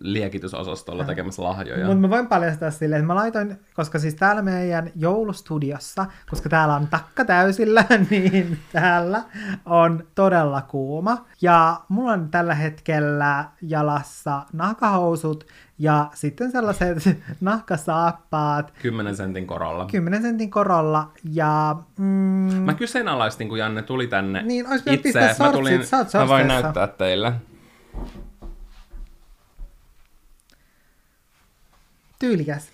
liekitysosastolla tekemässä lahjoja. Mutta mä voin paljastaa silleen, että mä laitoin, koska siis täällä meidän joulustudiossa, koska täällä on takka täysillä, niin täällä on todella kuuma. Ja mulla on tällä hetkellä jalassa nahkahousut ja sitten sellaiset nahkasaappaat 10 sentin korolla. 10 sentin korolla. Ja mm, Mä kyseenalaistin, kun Janne tuli tänne Niin, olisi pitänyt itse. pistää Mä, tulin, sortsit, sä oot mä voin näyttää teille. tyylikäs.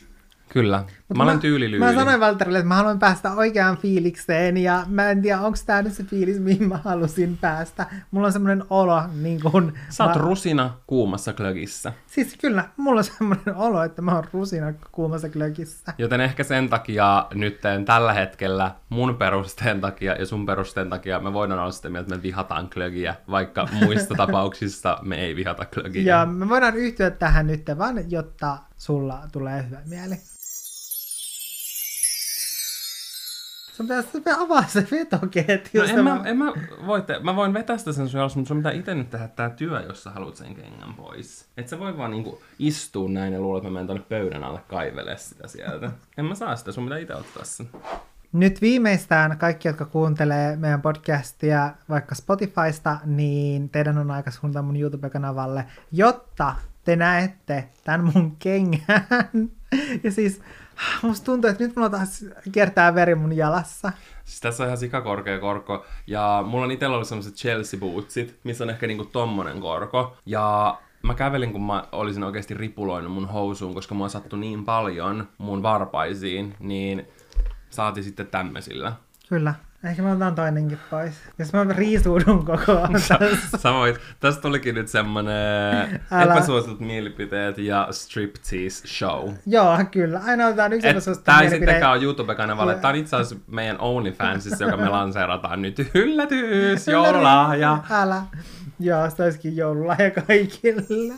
Kyllä. Mä olen tyylilyyli. Mä sanoin Valterille, että mä haluan päästä oikeaan fiilikseen ja mä en tiedä, onko tää nyt se fiilis, mihin mä halusin päästä. Mulla on semmoinen olo, niin kuin... Sä oot mä, rusina kuumassa klögissä. Siis kyllä, mulla on semmoinen olo, että mä oon rusina kuumassa glögissä. Joten ehkä sen takia nyt tällä hetkellä mun perusteen takia ja sun perusteen takia me voidaan olla sitä mieltä, että me vihataan klögiä, vaikka muissa tapauksissa me ei vihata klögiä. Ja me voidaan yhtyä tähän nyt vaan, jotta sulla tulee hyvä mieli. Sun pitäisi avaa se vetoketju. No en mä, en mä, voi te- mä voin vetää sitä sen sun jalassa, mutta sun pitää itse nyt tehdä tää työ, jos sä haluat sen kengän pois. Et sä voi vaan niinku istua näin ja luulla, että mä menen tonne pöydän alle kaivele sitä sieltä. En mä saa sitä, sun pitää itse ottaa sen. Nyt viimeistään kaikki, jotka kuuntelee meidän podcastia vaikka Spotifysta, niin teidän on aika suunnata mun YouTube-kanavalle, jotta te näette tämän mun kengän. Ja siis musta tuntuu, että nyt mulla taas kiertää veri mun jalassa. Siis tässä on ihan sikakorkea korko. Ja mulla on itsellä ollut sellaiset Chelsea bootsit, missä on ehkä niinku tommonen korko. Ja mä kävelin, kun mä olisin oikeasti ripuloinut mun housuun, koska mua sattui niin paljon mun varpaisiin, niin saati sitten tämmöisillä. Kyllä. Ehkä mä otan toinenkin pois. Jos mä riisuudun koko ajan tässä. Sä voit, tästä tulikin nyt semmonen Älä. epäsuositut mielipiteet ja striptease show. Joo, kyllä. Aina otetaan yksi Et, epäsuosittu tää ei sittenkään ole YouTube-kanavalle, tää on itse asiassa meidän OnlyFansissa, joka me lanseerataan nyt. Yllätys, joululahja. Älä. Joo, se olisikin joululahja kaikille.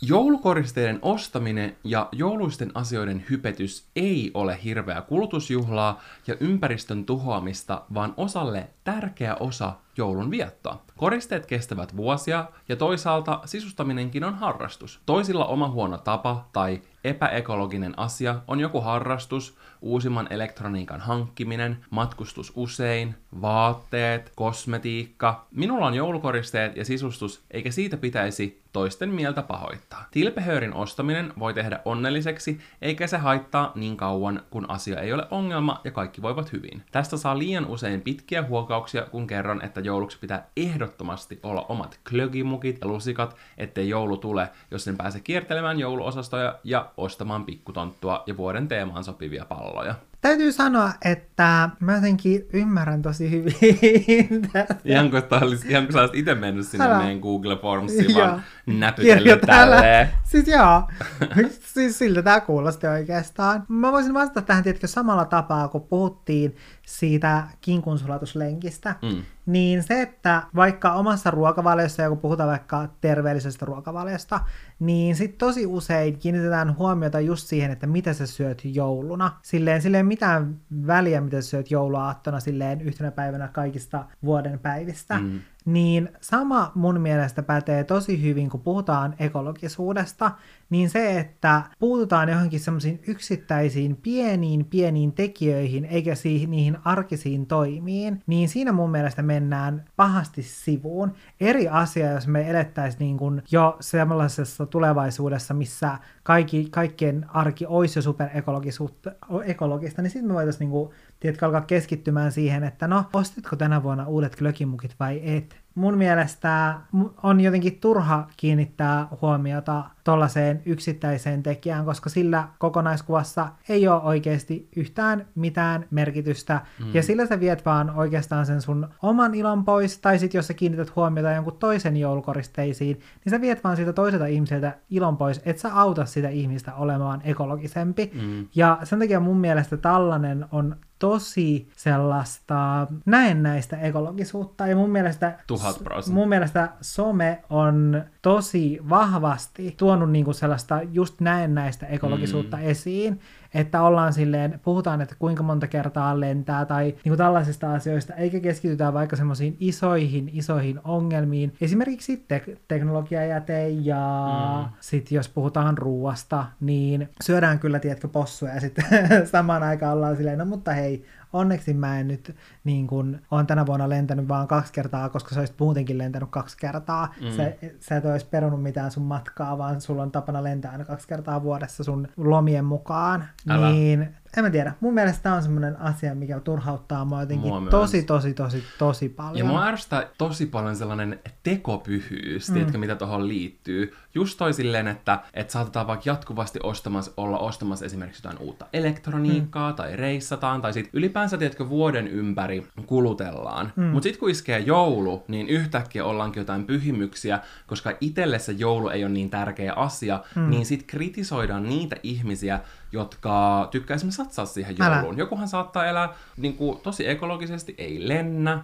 Joulukoristeiden ostaminen ja jouluisten asioiden hypetys ei ole hirveä kulutusjuhlaa ja ympäristön tuhoamista, vaan osalle tärkeä osa joulun viettoa. Koristeet kestävät vuosia ja toisaalta sisustaminenkin on harrastus. Toisilla oma huono tapa tai epäekologinen asia on joku harrastus, uusimman elektroniikan hankkiminen, matkustus usein, vaatteet, kosmetiikka. Minulla on joulukoristeet ja sisustus, eikä siitä pitäisi toisten mieltä pahoittaa. Tilpehöörin ostaminen voi tehdä onnelliseksi, eikä se haittaa niin kauan, kun asia ei ole ongelma ja kaikki voivat hyvin. Tästä saa liian usein pitkiä huokauksia, kun kerron, että jouluksi pitää ehdottomasti olla omat klögimukit ja lusikat, ettei joulu tule, jos sen pääse kiertelemään jouluosastoja ja ostamaan pikkutonttua ja vuoden teemaan sopivia palloja. Täytyy sanoa, että mä jotenkin ymmärrän tosi hyvin tätä. Ihan kuin, olisi, ihan kuin sä olisit itse mennyt sinne Älä. meidän Google Formsiin vaan näpytellyt tälleen. Siis joo, siis siltä tämä kuulosti oikeastaan. Mä voisin vastata tähän tietkö samalla tapaa, kun puhuttiin siitä kinkunsulatuslenkistä. Mm. Niin se, että vaikka omassa ruokavaliossa, ja kun puhutaan vaikka terveellisestä ruokavaliosta, niin sit tosi usein kiinnitetään huomiota just siihen, että mitä sä syöt jouluna. Silleen, silleen mitään väliä, mitä sä syöt jouluaattona silleen yhtenä päivänä kaikista vuoden päivistä. Mm. Niin sama mun mielestä pätee tosi hyvin, kun puhutaan ekologisuudesta, niin se, että puututaan johonkin semmoisiin yksittäisiin pieniin pieniin tekijöihin, eikä siihen, niihin arkisiin toimiin, niin siinä mun mielestä mennään pahasti sivuun. Eri asia, jos me elettäisiin niin kuin jo sellaisessa tulevaisuudessa, missä kaikki, kaikkien arki olisi jo superekologista, niin sitten me voitaisiin niin tiedätkö, alkaa keskittymään siihen, että no, ostitko tänä vuonna uudet klökimukit vai et? Mun mielestä on jotenkin turha kiinnittää huomiota tollaiseen yksittäiseen tekijään, koska sillä kokonaiskuvassa ei ole oikeasti yhtään mitään merkitystä, mm. ja sillä sä viet vaan oikeastaan sen sun oman ilon pois, tai sitten jos sä kiinnität huomiota jonkun toisen joulukoristeisiin, niin sä viet vaan siitä toiselta ihmiseltä ilon pois, et sä auta sitä ihmistä olemaan ekologisempi, mm. ja sen takia mun mielestä tällainen on tosi sellaista näennäistä ekologisuutta. Ja mun mielestä, Tuhat mun mielestä some on tosi vahvasti tuonut niinku sellaista just näennäistä ekologisuutta mm. esiin että ollaan silleen, puhutaan, että kuinka monta kertaa lentää tai niin kuin tällaisista asioista, eikä keskitytä vaikka semmoisiin isoihin, isoihin ongelmiin. Esimerkiksi te- teknologiajäte ja mm. sitten jos puhutaan ruuasta, niin syödään kyllä, tiedätkö, possuja ja sitten samaan aikaan ollaan silleen, no mutta hei, onneksi mä en nyt niin kuin, on tänä vuonna lentänyt vaan kaksi kertaa, koska sä olisit muutenkin lentänyt kaksi kertaa. Mm. Sä, sä et olisi perunut mitään sun matkaa, vaan sulla on tapana lentää aina kaksi kertaa vuodessa sun lomien mukaan. Älä. Niin en mä tiedä. Mun mielestä tämä on semmoinen asia, mikä turhauttaa mua jotenkin mua tosi, tosi, tosi, tosi paljon. Ja mua ärsyttää tosi paljon sellainen tekopyhyys, mm. tiedätkö, mitä tuohon liittyy. Just toi silleen, että, että saatetaan vaikka jatkuvasti ostamassa, olla ostamassa esimerkiksi jotain uutta elektroniikkaa, mm. tai reissataan, tai sitten ylipäänsä, tiedätkö, vuoden ympäri kulutellaan. Mm. Mutta sitten kun iskee joulu, niin yhtäkkiä ollaankin jotain pyhimyksiä, koska itselle se joulu ei ole niin tärkeä asia, mm. niin sitten kritisoidaan niitä ihmisiä, jotka tykkää esimerkiksi satsaa siihen jouluun. Älä. Jokuhan saattaa elää niin kuin, tosi ekologisesti, ei lennä,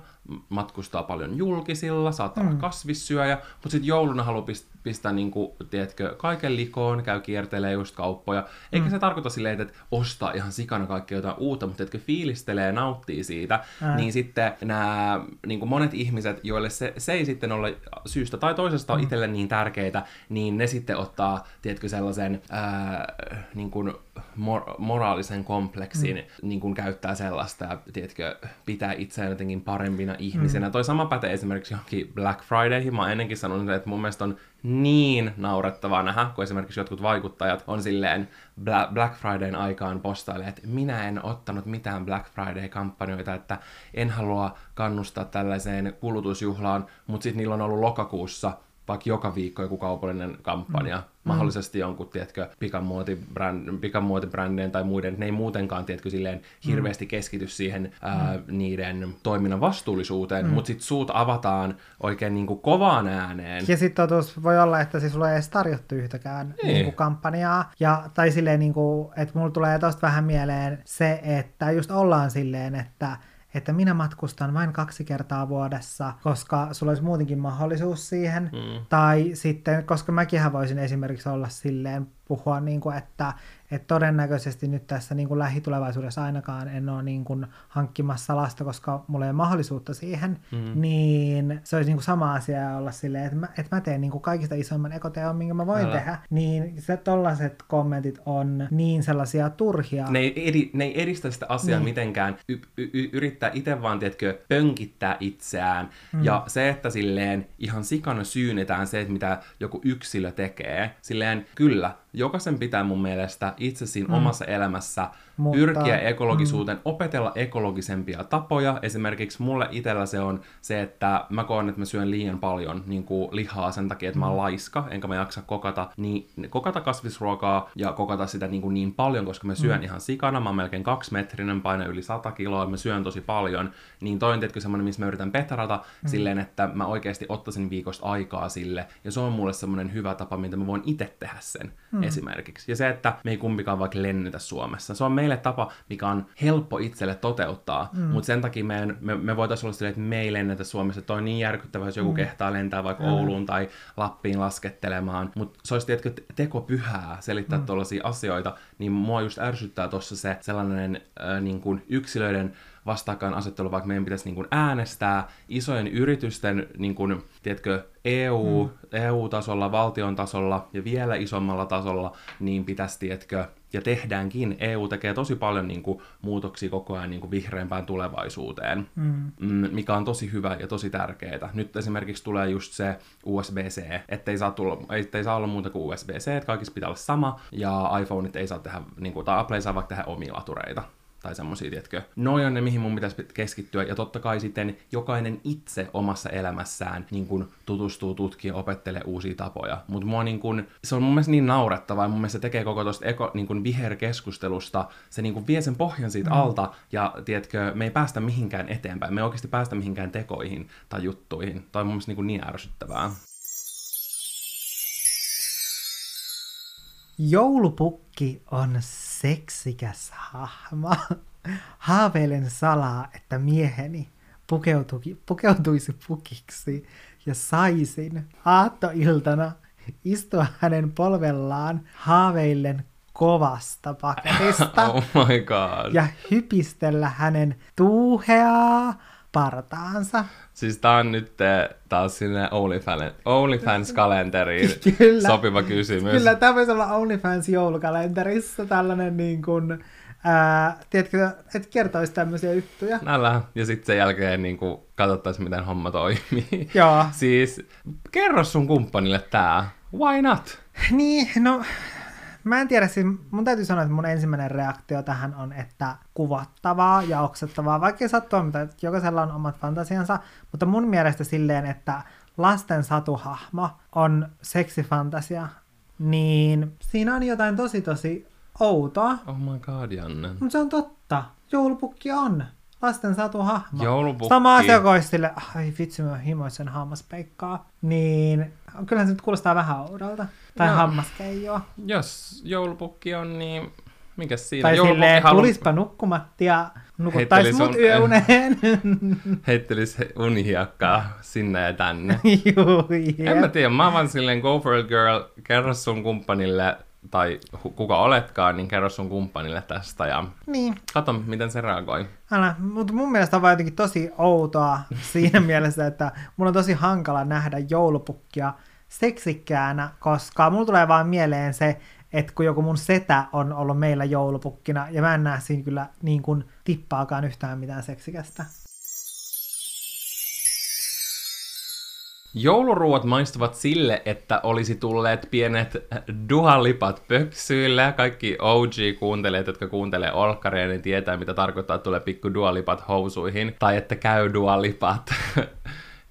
matkustaa paljon julkisilla, saattaa mm. olla kasvissyöjä, mutta sitten jouluna haluaa pist- pistää, niin kuin, tiedätkö, kaiken likoon, käy kiertelee just kauppoja. Eikä mm. se tarkoita silleen, että ostaa ihan sikana kaikkea jotain uutta, mutta tiedätkö, fiilistelee ja nauttii siitä, Ää. niin sitten nämä niin kuin monet ihmiset, joille se, se ei sitten ole syystä tai toisesta mm. itselle niin tärkeitä, niin ne sitten ottaa, tiedätkö, sellaisen ää, niin kuin mor- moraalisen kompleksin, mm. niin kuin käyttää sellaista ja, tiedätkö, pitää itseään jotenkin parempina ihmisenä. Mm. Toi sama pätee esimerkiksi johonkin Black Fridayhin. Mä oon ennenkin sanonut, että mun mielestä on niin naurettavaa nähdä, kun esimerkiksi jotkut vaikuttajat on silleen Black Fridayn aikaan postailee, että minä en ottanut mitään Black Friday-kampanjoita, että en halua kannustaa tällaiseen kulutusjuhlaan, mutta sitten niillä on ollut lokakuussa vaikka joka viikko joku kaupallinen kampanja, mm. mahdollisesti jonkun, tiedätkö, pikamuotibränd, pikamuotibrändeen tai muiden, ne ei muutenkaan, tiedätkö, silleen hirveästi keskity siihen ää, mm. niiden toiminnan vastuullisuuteen, mm. mutta sitten suut avataan oikein niin kuin kovaan ääneen. Ja sitten totuus voi olla, että siis sulla ei edes tarjottu yhtäkään niin. Niin kuin kampanjaa, ja, tai silleen, niin kuin, että mulla tulee tosta vähän mieleen se, että just ollaan silleen, että että minä matkustan vain kaksi kertaa vuodessa, koska sulla olisi muutenkin mahdollisuus siihen. Mm. Tai sitten, koska mäkin voisin esimerkiksi olla silleen puhua, niin kuin, että, että todennäköisesti nyt tässä niin kuin lähitulevaisuudessa ainakaan en ole niin kuin hankkimassa lasta, koska mulla ei ole mahdollisuutta siihen, mm. niin se olisi niin kuin sama asia olla silleen, että mä, että mä teen niin kuin kaikista isoimman ekoteon, minkä mä voin Älä. tehdä, niin se tollaset kommentit on niin sellaisia turhia. Ne ei, edi, ne ei edistä sitä asiaa niin. mitenkään, y, y, y, yrittää itse vaan, tiedätkö, pönkittää itseään, mm. ja se, että silleen ihan sikana syynetään se, että mitä joku yksilö tekee, silleen kyllä, jokaisen pitää mun mielestä itse siinä mm. omassa elämässä Mutta, pyrkiä ekologisuuteen, mm. opetella ekologisempia tapoja. Esimerkiksi mulle itsellä se on se, että mä koen, että mä syön liian paljon niin kuin lihaa sen takia, että mä oon mm. laiska, enkä mä jaksa kokata, niin, kokata kasvisruokaa ja kokata sitä niin, kuin niin paljon, koska mä syön mm. ihan sikana. Mä oon melkein kaksi metrinen, paino yli 100 kiloa, mä syön tosi paljon. Niin toi on tietenkin semmoinen, missä mä yritän petrata mm. silleen, että mä oikeasti ottaisin viikosta aikaa sille. Ja se on mulle semmoinen hyvä tapa, mitä mä voin itse tehdä sen. Mm mm. esimerkiksi. Ja se, että me ei kumpikaan vaikka lennetä Suomessa. Se on meille tapa, mikä on helppo itselle toteuttaa, mm. mutta sen takia me, me, me voitaisiin olla silleen, että me ei lennetä Suomessa. Toi on niin järkyttävää, jos joku mm. kehtaa lentää vaikka mm. Ouluun tai Lappiin laskettelemaan. Mutta se olisi tietenkin teko pyhää selittää mm. tuollaisia asioita, niin mua just ärsyttää tuossa se sellainen äh, niin kuin yksilöiden vastakkainasettelu, vaikka meidän pitäisi niin kuin äänestää isojen yritysten, niin kuin, tiedätkö, EU, mm. EU-tasolla, valtion tasolla ja vielä isommalla tasolla, niin pitäisi, tiedätkö, ja tehdäänkin. EU tekee tosi paljon niin kuin, muutoksia koko ajan niin kuin, vihreämpään tulevaisuuteen, mm. mm. mikä on tosi hyvä ja tosi tärkeää. Nyt esimerkiksi tulee just se USB-C, ettei saa, tulla, ettei saa olla muuta kuin USB-C, että kaikissa pitää olla sama, ja iPhoneit ei saa tehdä, niin kuin, tai Apple ei saa vaikka tehdä omia latureita tai semmosia, tiedätkö. Noi on ne, mihin mun pitäisi keskittyä, ja totta kai sitten jokainen itse omassa elämässään niin kun tutustuu, tutkii opettelee uusia tapoja. Mutta mua niin kun, se on mun mielestä niin naurettavaa, ja mun mielestä se tekee koko tosta eko, niin kun viherkeskustelusta, se niin kun vie sen pohjan siitä mm. alta, ja tiedätkö, me ei päästä mihinkään eteenpäin, me ei oikeasti päästä mihinkään tekoihin tai juttuihin. Tai on mun mielestä niin, niin ärsyttävää. Joulupukki on seksikäs hahmo. Haaveilen salaa, että mieheni pukeutuisi pukiksi ja saisin aattoiltana istua hänen polvellaan haaveillen kovasta paketista. oh my god. Ja hypistellä hänen tuuheaa partaansa. Siis tää on nyt taas sinne OnlyFans-kalenteriin sopiva kysymys. Kyllä, tämä voisi olla OnlyFans joulukalenterissa tällainen niin kuin, ää, tiedätkö, että kertoisi tämmöisiä juttuja. Nällä, ja sitten sen jälkeen niin kuin, katsottaisiin, miten homma toimii. Joo. siis kerro sun kumppanille tää. Why not? Niin, no Mä en tiedä, siis mun täytyy sanoa, että mun ensimmäinen reaktio tähän on, että kuvattavaa ja oksettavaa, vaikka sattuu mitä, jokaisella on omat fantasiansa, mutta mun mielestä silleen, että lasten satuhahmo on seksifantasia, niin siinä on jotain tosi tosi outoa. Oh my god, Janne. Mutta se on totta. Joulupukki on lasten satuhahmo. Joulupukki. Sama asia kuin sille, ai vitsi, mä himoisen hammaspeikkaa. Niin kyllähän se nyt kuulostaa vähän oudolta. Tai no, hammaskeijoa. Jos joulupukki on, niin mikä siinä? Tai silleen, halu... tulispa nukkumatti ja nukuttais mut un... yöuneen. Heittelis unihiakkaa sinne ja tänne. Juu, yeah. En mä tiedä, mä vaan silleen go for a girl, kerro sun kumppanille tai kuka oletkaan, niin kerro sun kumppanille tästä ja niin. kato, miten se reagoi. Älä, mutta mun mielestä on vaan jotenkin tosi outoa siinä mielessä, että mun on tosi hankala nähdä joulupukkia seksikkäänä, koska mulla tulee vaan mieleen se, että kun joku mun setä on ollut meillä joulupukkina, ja mä en näe siinä kyllä niin kuin tippaakaan yhtään mitään seksikästä. Jouluruot maistuvat sille, että olisi tulleet pienet duhalipat pöksyille. Kaikki OG-kuuntelijat, jotka kuuntelee olkkareja, niin tietää, mitä tarkoittaa, että tulee pikku dualipat housuihin. Tai että käy dualipat.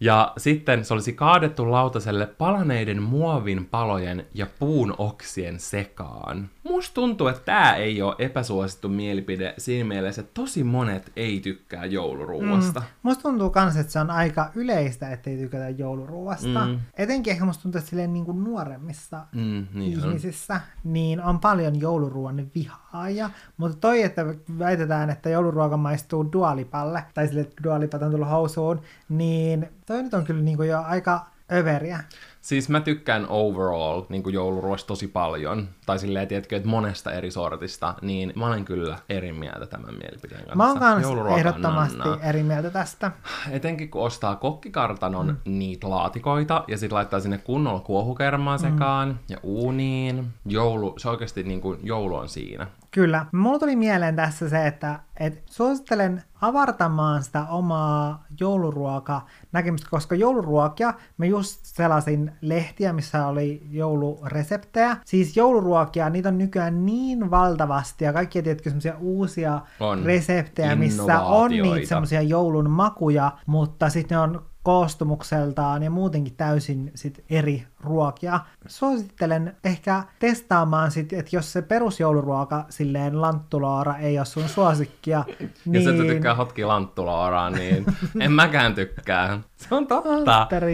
Ja sitten se olisi kaadettu lautaselle palaneiden muovin palojen ja puun oksien sekaan. Musta tuntuu, että tämä ei ole epäsuosittu mielipide siinä mielessä, että tosi monet ei tykkää jouluruuasta. Mm. Musta tuntuu myös, että se on aika yleistä, että ei tykätä jouluruuasta. Mm. Etenkin ehkä musta tuntuu, että silleen niin kuin nuoremmissa mm, niin ihmisissä on. niin on paljon jouluruoan vihaaja. Mutta toi, että väitetään, että jouluruoka maistuu dualipalle, tai sille, että dualipat on tullut housuun, niin toi nyt on kyllä niin kuin jo aika överiä. Siis mä tykkään overall niin kuin jouluruoasta tosi paljon. Tai silleen, tiedätkö, että monesta eri sortista. Niin mä olen kyllä eri mieltä tämän mielipiteen kanssa. Mä oon kanssa ehdottomasti nannaa. eri mieltä tästä. Etenkin kun ostaa kokkikartanon mm. niitä laatikoita ja sitten laittaa sinne kunnolla kuohukermaa sekaan mm. ja uuniin. Joulu, se oikeasti niin kuin, joulu on siinä. Kyllä. Mulla tuli mieleen tässä se, että et suosittelen avartamaan sitä omaa jouluruoka näkemystä, koska jouluruokia, mä just selasin lehtiä, missä oli joulureseptejä. Siis jouluruokia, niitä on nykyään niin valtavasti ja kaikkia tiedätkö semmoisia uusia On. reseptejä, missä on niitä semmoisia joulun makuja, mutta sitten ne on koostumukseltaan ja muutenkin täysin sit eri ruokia. Suosittelen ehkä testaamaan sit, että jos se perusjouluruoka silleen lanttuloora ei ole sun suosikkia, Niin... niin... Jos et tykkää hotki lanttulooraa, niin en mäkään tykkää. Se on totta. Antteri.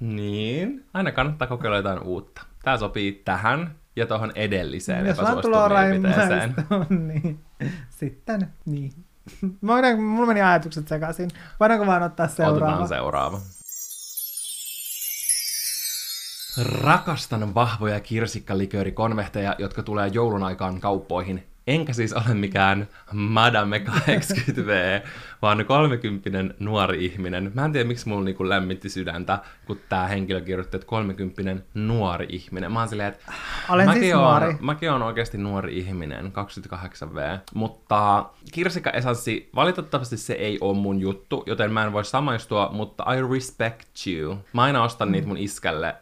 Niin. Aina kannattaa kokeilla jotain uutta. Tää sopii tähän ja tuohon edelliseen Jos lanttuloora ei niin sitten niin. Voidaan, mulla meni ajatukset sekaisin. Voidaanko vaan ottaa seuraava? Otetaan seuraava. Rakastan vahvoja kirsikkaliköörikonvehteja, jotka tulee joulun aikaan kauppoihin. Enkä siis ole mikään Madame 80V, vaan 30 nuori ihminen. Mä en tiedä, miksi mulla niinku lämmitti sydäntä, kun tää henkilö kirjoitti, että 30 nuori ihminen. Mä oon silleen, että Olen mäkin siis oon, nuori. Mäkin on oikeasti nuori ihminen, 28V. Mutta kirsikkaesanssi, valitettavasti se ei ole mun juttu, joten mä en voi samaistua, mutta I respect you. Mä aina ostan niitä mun iskälle.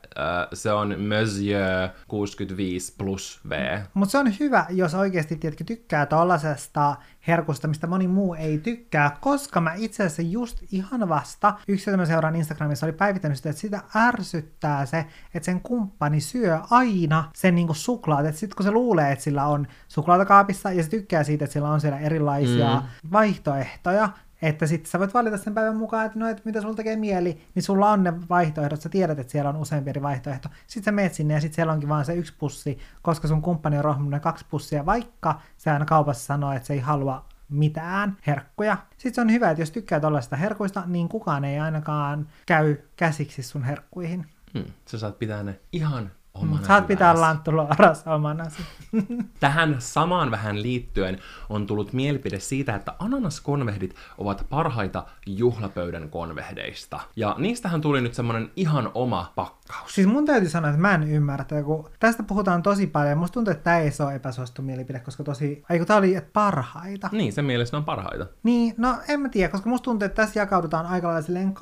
Se on Monsieur 65 plus V. Mutta se on hyvä, jos oikeasti tiedätkö, tykkää tollasesta herkusta, mistä moni muu ei tykkää, koska mä itse asiassa just ihan vasta, yksi jota mä seuraan Instagramissa, oli päivittänyt sitä, että sitä ärsyttää se, että sen kumppani syö aina sen niinku suklaat, että sitten kun se luulee, että sillä on suklaata kaapissa, ja se tykkää siitä, että sillä on siellä erilaisia mm. vaihtoehtoja, että sitten sä voit valita sen päivän mukaan, että no, että mitä sulla tekee mieli, niin sulla on ne vaihtoehdot, sä tiedät, että siellä on useampi eri vaihtoehto. Sitten sä meet sinne ja sitten siellä onkin vaan se yksi pussi, koska sun kumppani on rohmunut ne kaksi pussia, vaikka se aina kaupassa sanoo, että se ei halua mitään herkkuja. Sitten se on hyvä, että jos tykkää tällaista herkuista, niin kukaan ei ainakaan käy käsiksi sun herkkuihin. Hmm. Sä saat pitää ne ihan omana Saat pitää lanttuloaras omanasi. Tähän samaan vähän liittyen on tullut mielipide siitä, että ananaskonvehdit ovat parhaita juhlapöydän konvehdeista. Ja niistähän tuli nyt semmonen ihan oma pakkaus. Siis mun täytyy sanoa, että mä en ymmärrä kun tästä puhutaan tosi paljon. Musta tuntuu, että tämä ei ole epäsuosittu mielipide, koska tosi... Ai kun tää oli, että parhaita. Niin, sen mielestä ne on parhaita. Niin, no en mä tiedä, koska musta tuntuu, että tässä jakaudutaan aika lailla silleen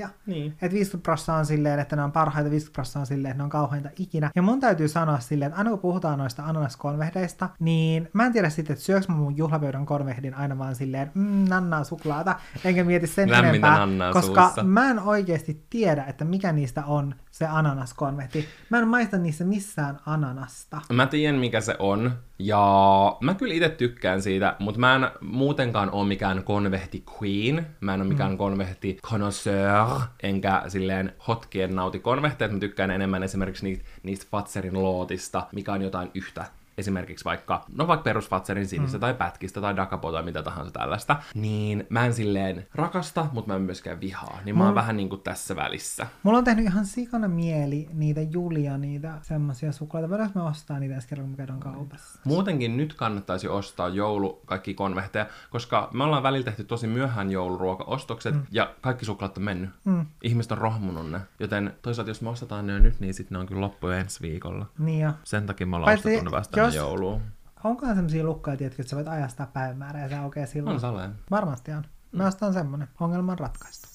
kahtia. Niin. Että 50 prosenttia on silleen, että ne on parhaita, 50 prosenttia on silleen, että ne on kauheinta ikinä. Ja mun täytyy sanoa silleen, että aina kun puhutaan noista ananaskonvehdeista, niin mä en tiedä sitten, että syöks mä mun juhlapöydän konvehdin aina vaan silleen, mm, nannaa suklaata, enkä mieti sen Lämmintä enempää, koska suussa. mä en oikeasti tiedä, että mikä niistä on se ananaskonvehti. Mä en maista niissä missään ananasta. Mä tiedän, mikä se on, ja mä kyllä itse tykkään siitä, mutta mä en muutenkaan ole mikään konvehti queen, mä en ole mikään mm. konvehti connoisseur, enkä silleen hotkien nauti konvehteet, mä tykkään enemmän esimerkiksi niistä, niistä Fatserin lootista, mikä on jotain yhtä esimerkiksi vaikka, no vaikka perusfatserin sinistä mm. tai pätkistä tai dakapo tai mitä tahansa tällaista, niin mä en silleen rakasta, mutta mä en myöskään vihaa. Niin mä oon vähän niinku tässä välissä. Mulla on tehnyt ihan sikana mieli niitä Julia, niitä semmosia suklaita. Voidaanko me ostaa niitä ensi kerralla, kun käydään kaupassa? Muutenkin nyt kannattaisi ostaa joulu kaikki konvehteja, koska me ollaan välillä tehty tosi myöhään jouluruokaostokset mm. ja kaikki suklaat on mennyt. Mm. Ihmiset on rohmunut ne. Joten toisaalta jos me ostetaan ne jo nyt, niin sitten ne on kyllä loppu ensi viikolla. Niin jo. Sen takia me ollaan Paitsi ostettu ne vasta jos- jouluun. Onkohan semmosia lukkoja, että sä voit ajastaa päivämäärää ja se aukeaa silloin? On saleen. Varmasti on. Mä ostan semmonen. Ongelma on ratkaistu.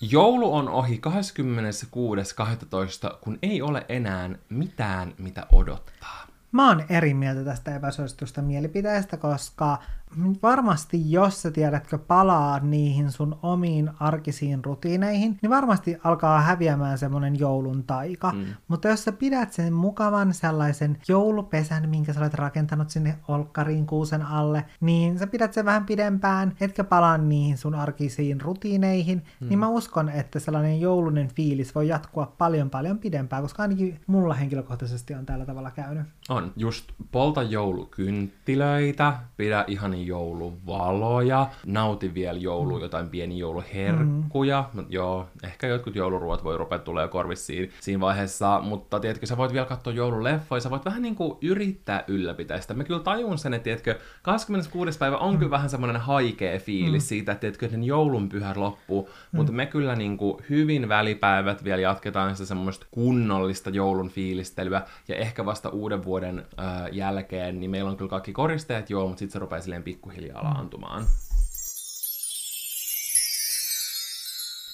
Joulu on ohi 26.12., kun ei ole enää mitään, mitä odottaa. Mä oon eri mieltä tästä epäsuositusta mielipiteestä, koska varmasti jos sä tiedätkö palaa niihin sun omiin arkisiin rutiineihin, niin varmasti alkaa häviämään semmonen joulun taika. Mm. Mutta jos sä pidät sen mukavan sellaisen joulupesän, minkä sä olet rakentanut sinne olkkariin kuusen alle, niin sä pidät sen vähän pidempään, etkä palaa niihin sun arkisiin rutiineihin, mm. niin mä uskon, että sellainen joulunen fiilis voi jatkua paljon paljon pidempään, koska ainakin mulla henkilökohtaisesti on tällä tavalla käynyt. On just polta joulukynttilöitä, pidä ihan ihani jouluvaloja, nautin vielä joulu, jotain pieni jouluherkkuja. Mm. Joo, ehkä jotkut jouluruot voi rupea tulee korvissiin siinä vaiheessa, mutta tiedätkö, sä voit vielä katsoa joululeffoja, sä voit vähän niin kuin yrittää ylläpitää sitä. Mä kyllä tajun sen, että tiedätkö, 26. päivä on mm. kyllä vähän semmoinen haikea fiilis mm. siitä, että tiedätkö, että joulun pyhä loppuu, mm. mutta me kyllä niin kuin hyvin välipäivät vielä jatketaan sitä semmoista kunnollista joulun fiilistelyä, ja ehkä vasta uuden vuoden äh, jälkeen, niin meillä on kyllä kaikki koristeet joo, mutta sitten se rupeaa silleen pikkuhiljaa laantumaan.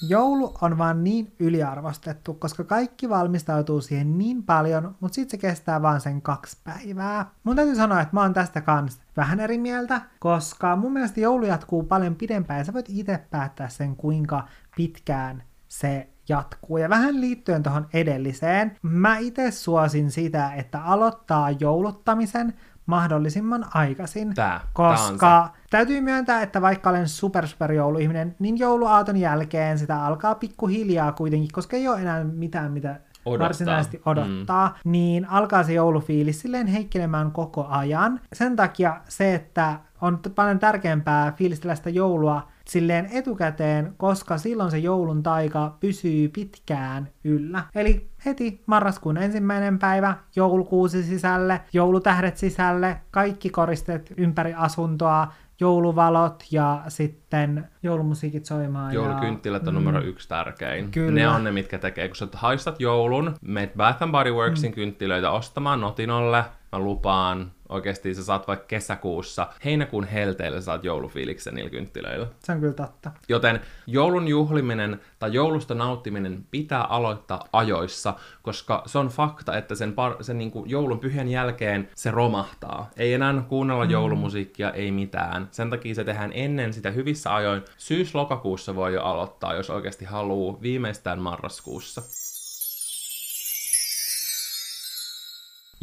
Joulu on vaan niin yliarvostettu, koska kaikki valmistautuu siihen niin paljon, mutta sitten se kestää vaan sen kaksi päivää. Mun täytyy sanoa, että mä oon tästä kanssa vähän eri mieltä, koska mun mielestä joulu jatkuu paljon pidempään ja sä voit itse päättää sen, kuinka pitkään se jatkuu. Ja vähän liittyen tuohon edelliseen, mä itse suosin sitä, että aloittaa jouluttamisen mahdollisimman aikaisin. Tää, koska tää täytyy myöntää, että vaikka olen super super jouluihminen, niin jouluaaton jälkeen sitä alkaa pikkuhiljaa kuitenkin, koska ei ole enää mitään, mitä odottaa. varsinaisesti odottaa, mm. niin alkaa se joulufiilis silleen heikkelemään koko ajan. Sen takia se, että on paljon tärkeämpää fiilistellä sitä joulua silleen etukäteen, koska silloin se joulun taika pysyy pitkään yllä. Eli heti marraskuun ensimmäinen päivä, joulukuusi sisälle, joulutähdet sisälle, kaikki koristeet ympäri asuntoa, jouluvalot ja sitten joulumusiikit soimaan. Joulukynttilät on mm, numero yksi tärkein. Kyllä. Ne on ne, mitkä tekee. Kun sä haistat joulun, meet Bath Body Worksin mm. kynttilöitä ostamaan Notinolle, mä lupaan, oikeasti sä saat vaikka kesäkuussa, heinäkuun helteillä saat joulufiiliksen niillä kynttilöillä. Se on kyllä totta. Joten joulun juhliminen tai joulusta nauttiminen pitää aloittaa ajoissa, koska se on fakta, että sen, par- sen niin kuin joulun pyhän jälkeen se romahtaa. Ei enää kuunnella mm. joulumusiikkia, ei mitään. Sen takia se tehdään ennen sitä hyvissä ajoin. Syys-lokakuussa voi jo aloittaa, jos oikeasti haluaa, viimeistään marraskuussa.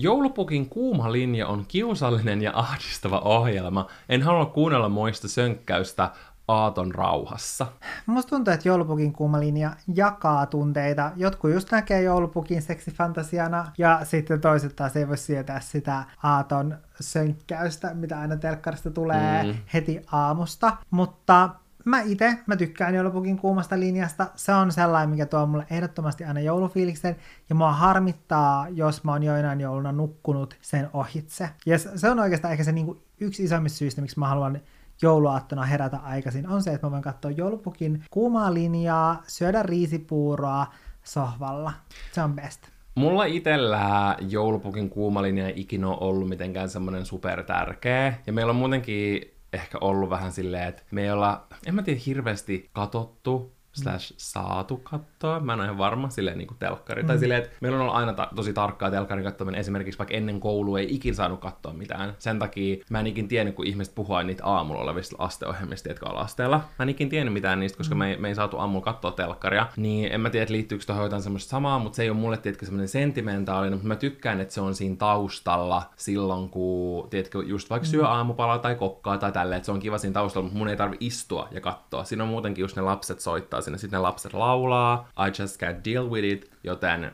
Joulupukin kuuma linja on kiusallinen ja ahdistava ohjelma. En halua kuunnella moista sönkkäystä aaton rauhassa. Musta tuntuu, että joulupukin kuuma linja jakaa tunteita. Jotkut just näkee joulupukin seksifantasiana ja sitten toiset taas ei voi sietää sitä aaton sönkkäystä, mitä aina telkkarista tulee mm. heti aamusta. Mutta mä itse, mä tykkään joulupukin kuumasta linjasta. Se on sellainen, mikä tuo mulle ehdottomasti aina joulufiiliksen. Ja mua harmittaa, jos mä oon joinain jouluna nukkunut sen ohitse. Ja se on oikeastaan ehkä se niinku yksi isommista syistä, miksi mä haluan jouluaattona herätä aikaisin, on se, että mä voin katsoa joulupukin kuumaa linjaa, syödä riisipuuroa sohvalla. Se on best. Mulla itellä joulupukin kuumalinja ei ikinä ole ollut mitenkään semmoinen super tärkeä. Ja meillä on muutenkin ehkä ollut vähän silleen, että me ei olla, en mä tiedä, hirveästi katottu slash saatu katsoa. Mä en ole ihan varma, silleen niin kuin telkkari. Mm. Tai silleen, että meillä on ollut aina ta- tosi tarkkaa telkkarin katsominen. Esimerkiksi vaikka ennen koulua ei ikin saanut katsoa mitään. Sen takia mä en ikin tiennyt, kun ihmiset puhua niitä aamulla olevista asteohjelmista, jotka on asteella. Mä en ikin tiennyt mitään niistä, koska mm. me, ei, me ei saatu aamulla katsoa telkkaria. Niin en mä tiedä, liittyykö tuohon jotain semmoista samaa, mutta se ei ole mulle, tiedätkö, semmoinen sentimentaalinen. Mutta mä tykkään, että se on siinä taustalla silloin, kun, tiedätkö, just vaikka syö mm. aamupalaa tai kokkaa tai tälleen, että se on kiva siinä taustalla, mutta mun ei tarvi istua ja katsoa. Siinä on muutenkin just ne lapset soittaa sinne, sitten ne lapset laulaa, I just can't deal with it, joten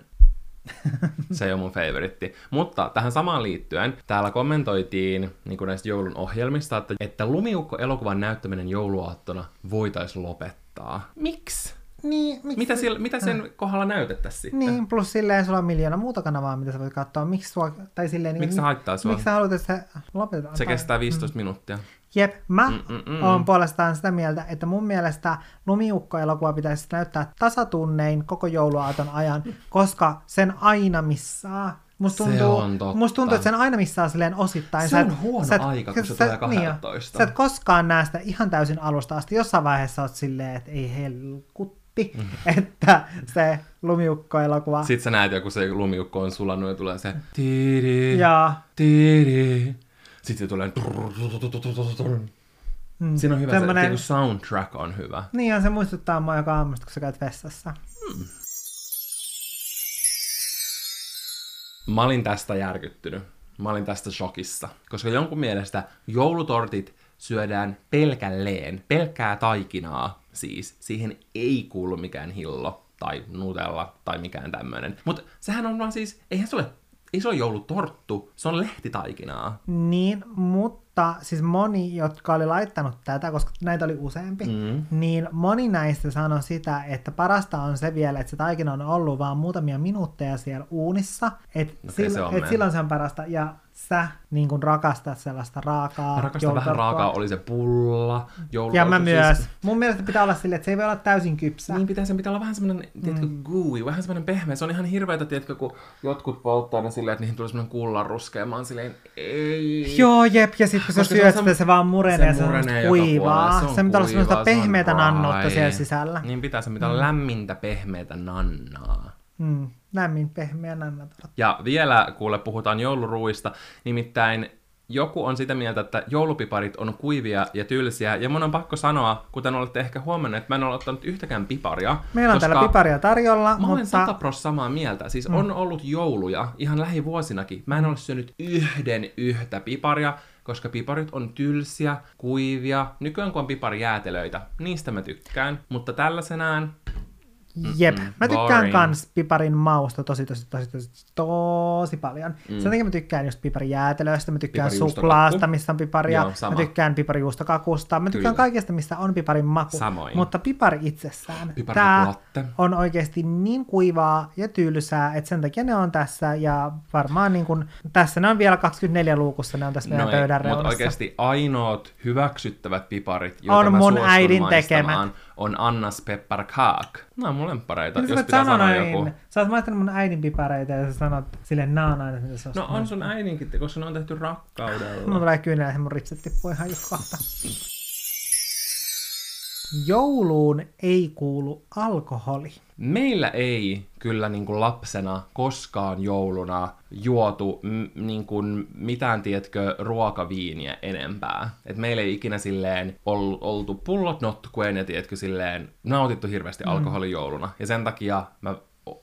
se ei ole mun favoritti. Mutta tähän samaan liittyen, täällä kommentoitiin niin näistä joulun ohjelmista, että, että Lumiukko-elokuvan näyttäminen jouluaattona voitaisiin lopettaa. Miksi? Niin, miksi? Mitä, sillä, mitä sen äh. kohdalla näytettäisiin sitten? Niin, plus silleen sulla on miljoona muuta kanavaa, mitä sä voit katsoa. Miksi sua, tai silleen, miksi niin, se haittaa sua? Miksi sä haluat, että se lopetetaan? Se kestää 15 mm. minuuttia. Jep, mä Mm-mm-mm. oon puolestaan sitä mieltä, että mun mielestä Lumiukko-elokuva pitäisi näyttää tasatunnein koko jouluaaton ajan, koska sen aina missaa. Musta tuntuu, se on totta. Musta tuntuu, että sen aina missaa silleen osittain. Se on sä huono sä aika, kun se tulee 12. Niin, sä et koskaan näe sitä ihan täysin alusta asti. Jossain vaiheessa oot silleen, että ei helkutti, mm. että se lumiukko-elokuva... Sitten sä näet joku se lumiukko on sulannut ja tulee se... Tiiri, ja... tiiri, sitten se tulee... Mm. Siinä on hyvä Tällainen... se, soundtrack on hyvä. Niin, ja se muistuttaa mua joka aamusta, kun sä käyt vessassa. Hmm. Mä olin tästä järkyttynyt. Mä olin tästä shokissa. Koska jonkun mielestä joulutortit syödään pelkälleen, pelkkää taikinaa siis. Siihen ei kuulu mikään hillo tai nutella tai mikään tämmöinen. Mutta sehän on vaan siis, eihän se ole ole joulutorttu, se on lehtitaikinaa. Niin, mutta siis moni, jotka oli laittanut tätä, koska näitä oli useampi, Mm. niin moni näistä sanoi sitä, että parasta on se vielä, että se taikina on ollut vaan muutamia minuutteja siellä uunissa. Että okay, on et silloin se on parasta. Ja sä niin kun rakastat sellaista raakaa Mä rakastan vähän joulutorppua. raakaa, oli se pulla, joulu. Ja mä siis- myös. Mun mielestä pitää olla silleen, että se ei voi olla täysin kypsä. Niin pitää, sen pitää olla vähän semmoinen, tiedätkö, gooey, vähän semmoinen pehmeä. Se on ihan hirveetä, tiedätkö, kun jotkut polttaa ne silleen, että niihin tulee semmoinen kullan ruskea. Mä oon silleen, ei. Joo, jep, ja sitten kun sä se on syöt sitä, se vaan murenee, se se, on murenee semmoista joka kuivaa. Se, on se pitää olla semmoista se on pehmeätä dry. siellä sisällä. Niin pitää, se pitää olla lämmintä, pehmeätä nannaa. Mm, lämmin, pehmeä nannat. Ja vielä, kuule, puhutaan jouluruuista, nimittäin joku on sitä mieltä, että joulupiparit on kuivia ja tylsiä, ja mun on pakko sanoa, kuten olette ehkä huomanneet, että mä en ole ottanut yhtäkään piparia. Meillä on täällä piparia tarjolla, Mä olen mutta... sata pros samaa mieltä. Siis mm. on ollut jouluja ihan lähivuosinakin. Mä en ole syönyt yhden yhtä piparia, koska piparit on tylsiä, kuivia. Nykyään kun on piparijäätelöitä, niistä mä tykkään. Mutta tällaisenään Jep, Mm-mm, mä tykkään boring. kans piparin mausta tosi tosi tosi tosi tosi paljon. Mm. Sen takia mä tykkään just piparijäätelöistä, mä tykkään suklaasta, missä on piparia, Joo, sama. mä tykkään piparijuustokakusta, mä tykkään Kyllä. kaikesta, missä on piparin maku. Samoin. Mutta pipari itsessään, Piparlatte. on oikeasti niin kuivaa ja tylsää, että sen takia ne on tässä ja varmaan niin kun, tässä ne on vielä 24 luukussa, ne on tässä meidän No pöydän mutta reunassa. oikeasti ainoat hyväksyttävät piparit, joita On mä mun äidin maistamaan, on Annas Pepper Kaak. Nämä on mun lemppareita, jos pitää sanoa noin? joku. Sä oot maistanut mun äidin pipareita ja sä sanot silleen nää on aina mitä sä oot No on sun äidinkin, koska ne on tehty rakkaudella. Mulla tulee kyynelä ja mun ritset tippuu ihan just kohta. Jouluun ei kuulu alkoholi. Meillä ei kyllä niin kuin lapsena koskaan jouluna juotu m- niin kuin mitään, tietkö, ruokaviiniä enempää. Et meillä ei ikinä silleen ol, oltu pullot notkuen ja tietkö silleen nautittu hirveästi Mm. alkoholijouluna. Ja sen takia mä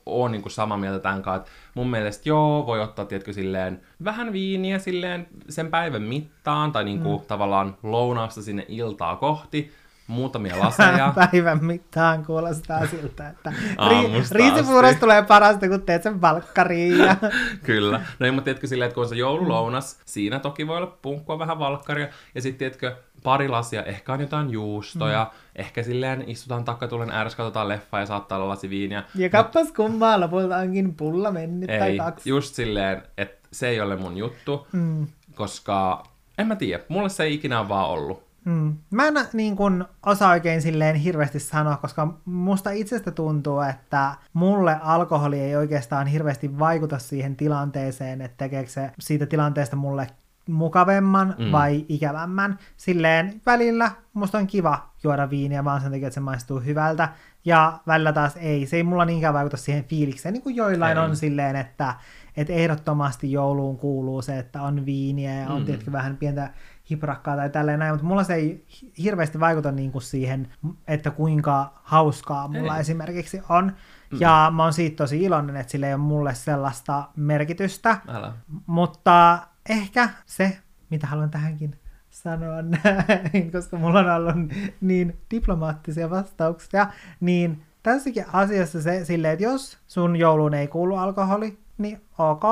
oon niin kuin samaa mieltä tämän kanssa, että mun mielestä joo, voi ottaa tietkö silleen vähän viiniä silleen sen päivän mittaan, tai niin kuin mm. tavallaan lounausta sinne iltaa kohti, muutamia laseja. Päivän mittaan kuulostaa siltä, että Aamusta riisipuurosta tulee parasta, kun teet sen valkkariin. Ja... Kyllä. No ei, mutta tiedätkö silleen, että kun on se joululounas, siinä toki voi olla punkkua, vähän valkkaria, ja sitten tiedätkö, pari lasia, ehkä on jotain juustoja, mm. ehkä silleen istutaan takkatulen ääressä, katsotaan leffa ja saattaa olla lasi viiniä. ja kappas kummaa, lopulta onkin pulla mennyt tai Ei, kaksi. just silleen, että se ei ole mun juttu, Mm. koska en mä tiedä, mulle se ei ikinä vaan ollut. Mm. Mä en niin kun, osaa oikein silleen hirveästi sanoa, koska musta itsestä tuntuu, että mulle alkoholi ei oikeastaan hirveästi vaikuta siihen tilanteeseen, että tekeekö se siitä tilanteesta mulle mukavemman Mm. vai ikävämmän. Silleen välillä musta on kiva juoda viiniä vaan sen takia, että se maistuu hyvältä. Ja välillä taas ei. Se ei mulla niinkään vaikuta siihen fiilikseen, niin kuin joillain Ei. on silleen, että, että ehdottomasti jouluun kuuluu se, että on viiniä ja on Mm. tietenkin vähän pientä hiprakkaa tai tälleen näin, mutta mulla se ei hi- hirveästi vaikuta niin kuin siihen, että kuinka hauskaa mulla Ei. ei. esimerkiksi on. Mm. Ja mä oon siitä tosi iloinen, että sillä ei ole mulle sellaista merkitystä, Älä. mutta ehkä se, mitä haluan tähänkin sanoa näin, koska mulla on ollut niin diplomaattisia vastauksia, niin tässäkin asiassa se silleen, että jos sun jouluun ei kuulu alkoholi, niin ok.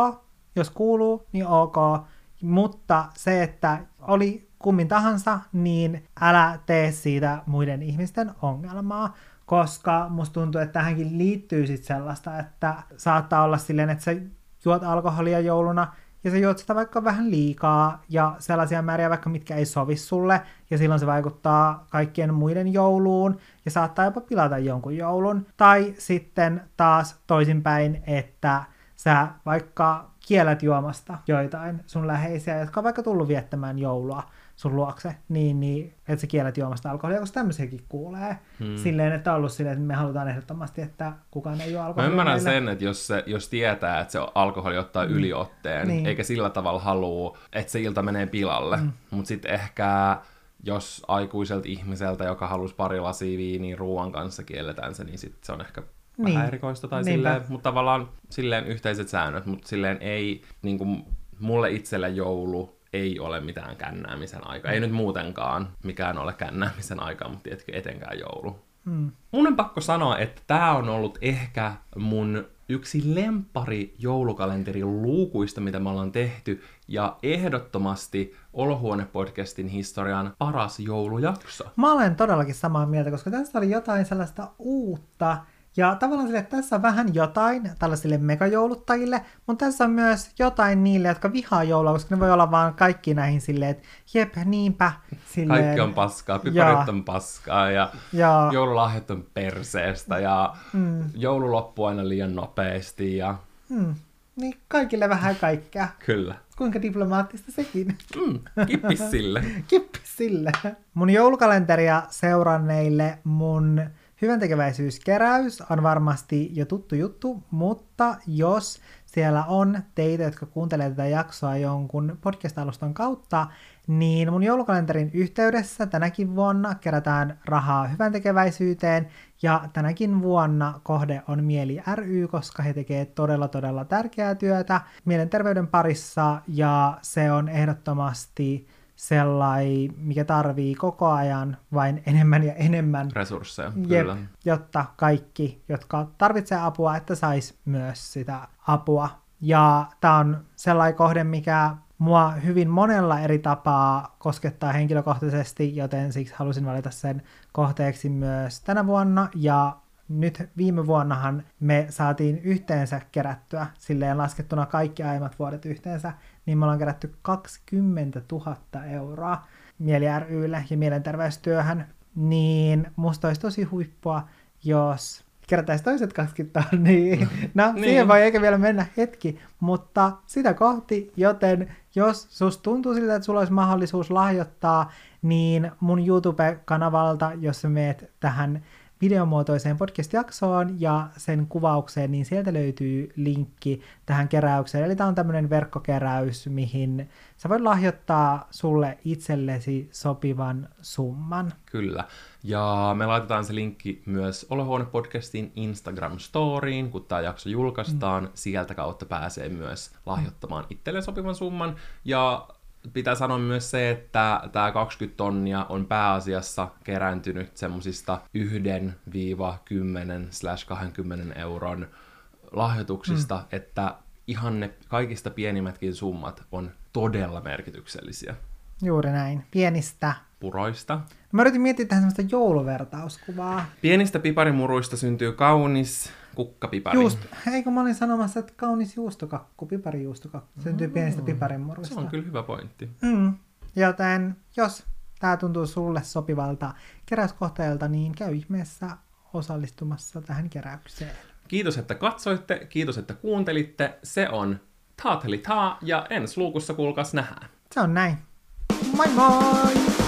Jos kuuluu, niin ok. Mutta se, että oli kummin tahansa, niin älä tee siitä muiden ihmisten ongelmaa, koska musta tuntuu, että tähänkin liittyy sit sellaista, että saattaa olla silleen, että sä juot alkoholia jouluna, ja sä juot sitä vaikka vähän liikaa, ja sellaisia määriä vaikka mitkä ei sovi sulle, ja silloin se vaikuttaa kaikkien muiden jouluun, ja saattaa jopa pilata jonkun joulun. Tai sitten taas toisinpäin, että sä vaikka kiellät juomasta joitain sun läheisiä, jotka on vaikka tullut viettämään joulua sun luokse, niin, niin että sä kiellät juomasta alkoholia, koska tämmöisiäkin kuulee. Hmm. Hmm. Silleen, että on ollut silleen, että me halutaan ehdottomasti, että kukaan ei juo Mä alkoholia. ymmärrän meillä. sen, että jos, se, jos tietää, että se alkoholi ottaa Mm. yliotteen, Niin. eikä sillä tavalla halua, että se ilta menee pilalle. Mm. Mutta sitten ehkä jos aikuiselta ihmiseltä, joka halusi pari lasia viiniä ruoan kanssa kielletään se, niin sit se on ehkä Niin. vähän erikoista tai Niinpä. silleen, mutta tavallaan silleen yhteiset säännöt, mutta silleen ei, niin kuin mulle itselle joulu ei ole mitään kännäämisen aika. Ei nyt muutenkaan mikään ole kännäämisen aika, mutta tietenkin etenkään joulu. Mm. Mun on pakko sanoa, että tämä on ollut ehkä mun yksi lempari joulukalenterin luukuista, mitä me ollaan tehty, ja ehdottomasti Olohuone-podcastin historian paras joulujakso. Mä olen todellakin samaa mieltä, koska tässä oli jotain sellaista uutta, ja tavallaan sille, että tässä on vähän jotain tällaisille megajouluttajille, mutta tässä on myös jotain niille, jotka vihaa joulua, koska ne voi olla vaan kaikki näihin silleen, että jep, niinpä. Silleen, Kaikki on paskaa, piparit on paskaa ja, ja joululahjat on perseestä ja mm, joulu loppuu aina liian nopeasti ja mm, niin kaikille vähän kaikkea. kyllä. Kuinka diplomaattista sekin. Mm, kippis sille. Kippis sille. Mun joulukalenteria seuranneille mun hyväntekeväisyyskeräys on varmasti jo tuttu juttu, mutta jos siellä on teitä, jotka kuuntelee tätä jaksoa jonkun podcast-alustan kautta, niin mun joulukalenterin yhteydessä tänäkin vuonna kerätään rahaa hyväntekeväisyyteen, ja tänäkin vuonna kohde on Mieli ry, koska he tekevät todella todella tärkeää työtä mielenterveyden parissa, ja se on ehdottomasti sellai, mikä tarvii koko ajan vain enemmän ja enemmän Resursseja, Jep, kyllä. jotta kaikki, jotka tarvitsee apua, että sais myös sitä apua. Ja tämä on sellainen kohde, mikä mua hyvin monella eri tapaa koskettaa henkilökohtaisesti, joten siksi halusin valita sen kohteeksi myös tänä vuonna. Ja nyt viime vuonnahan me saatiin yhteensä kerättyä, silleen laskettuna kaikki aiemmat vuodet yhteensä, niin me ollaan kerätty 20 000 euroa Mieli rylle ja mielenterveystyöhön, niin musta olisi tosi huippua, jos kerätäisiin toiset 20 niin no Niin. siihen voi eikä vielä mennä hetki, mutta sitä kohti, joten jos sus tuntuu siltä, että sulla olisi mahdollisuus lahjoittaa, niin mun YouTube-kanavalta, jos sä meet tähän videomuotoiseen podcast-jaksoon ja sen kuvaukseen, niin sieltä löytyy linkki tähän keräykseen. Eli tämä on tämmöinen verkkokeräys, mihin sä voit lahjoittaa sulle itsellesi sopivan summan. Kyllä. Ja me laitetaan se linkki myös Olohuone-podcastin Instagram-storiin, kun tämä jakso julkaistaan. Mm. Sieltä kautta pääsee myös lahjoittamaan itselleen sopivan summan. Ja pitää sanoa myös se, että tämä 20 tonnia on pääasiassa kerääntynyt semmoisista 1-10-20 euron lahjoituksista, mm. että ihan ne kaikista pienimmätkin summat on todella merkityksellisiä. Juuri näin. Pienistä. Puroista, Mä yritin miettiä tähän semmoista jouluvertauskuvaa. Pienistä piparimuruista syntyy kaunis kukkapipari. Juust, eikö mä olin sanomassa, että kaunis juustokakku, piparijuustokakku, syntyy pienistä piparinmuruista. Se on kyllä hyvä pointti. Mm. Joten jos tämä tuntuu sulle sopivalta keräyskohteelta, niin käy ihmeessä osallistumassa tähän keräykseen. Kiitos, että katsoitte, kiitos, että kuuntelitte. Se on Taateli taa ja ensi luukussa kuulkaas nähdään. Se on näin. Moi moi!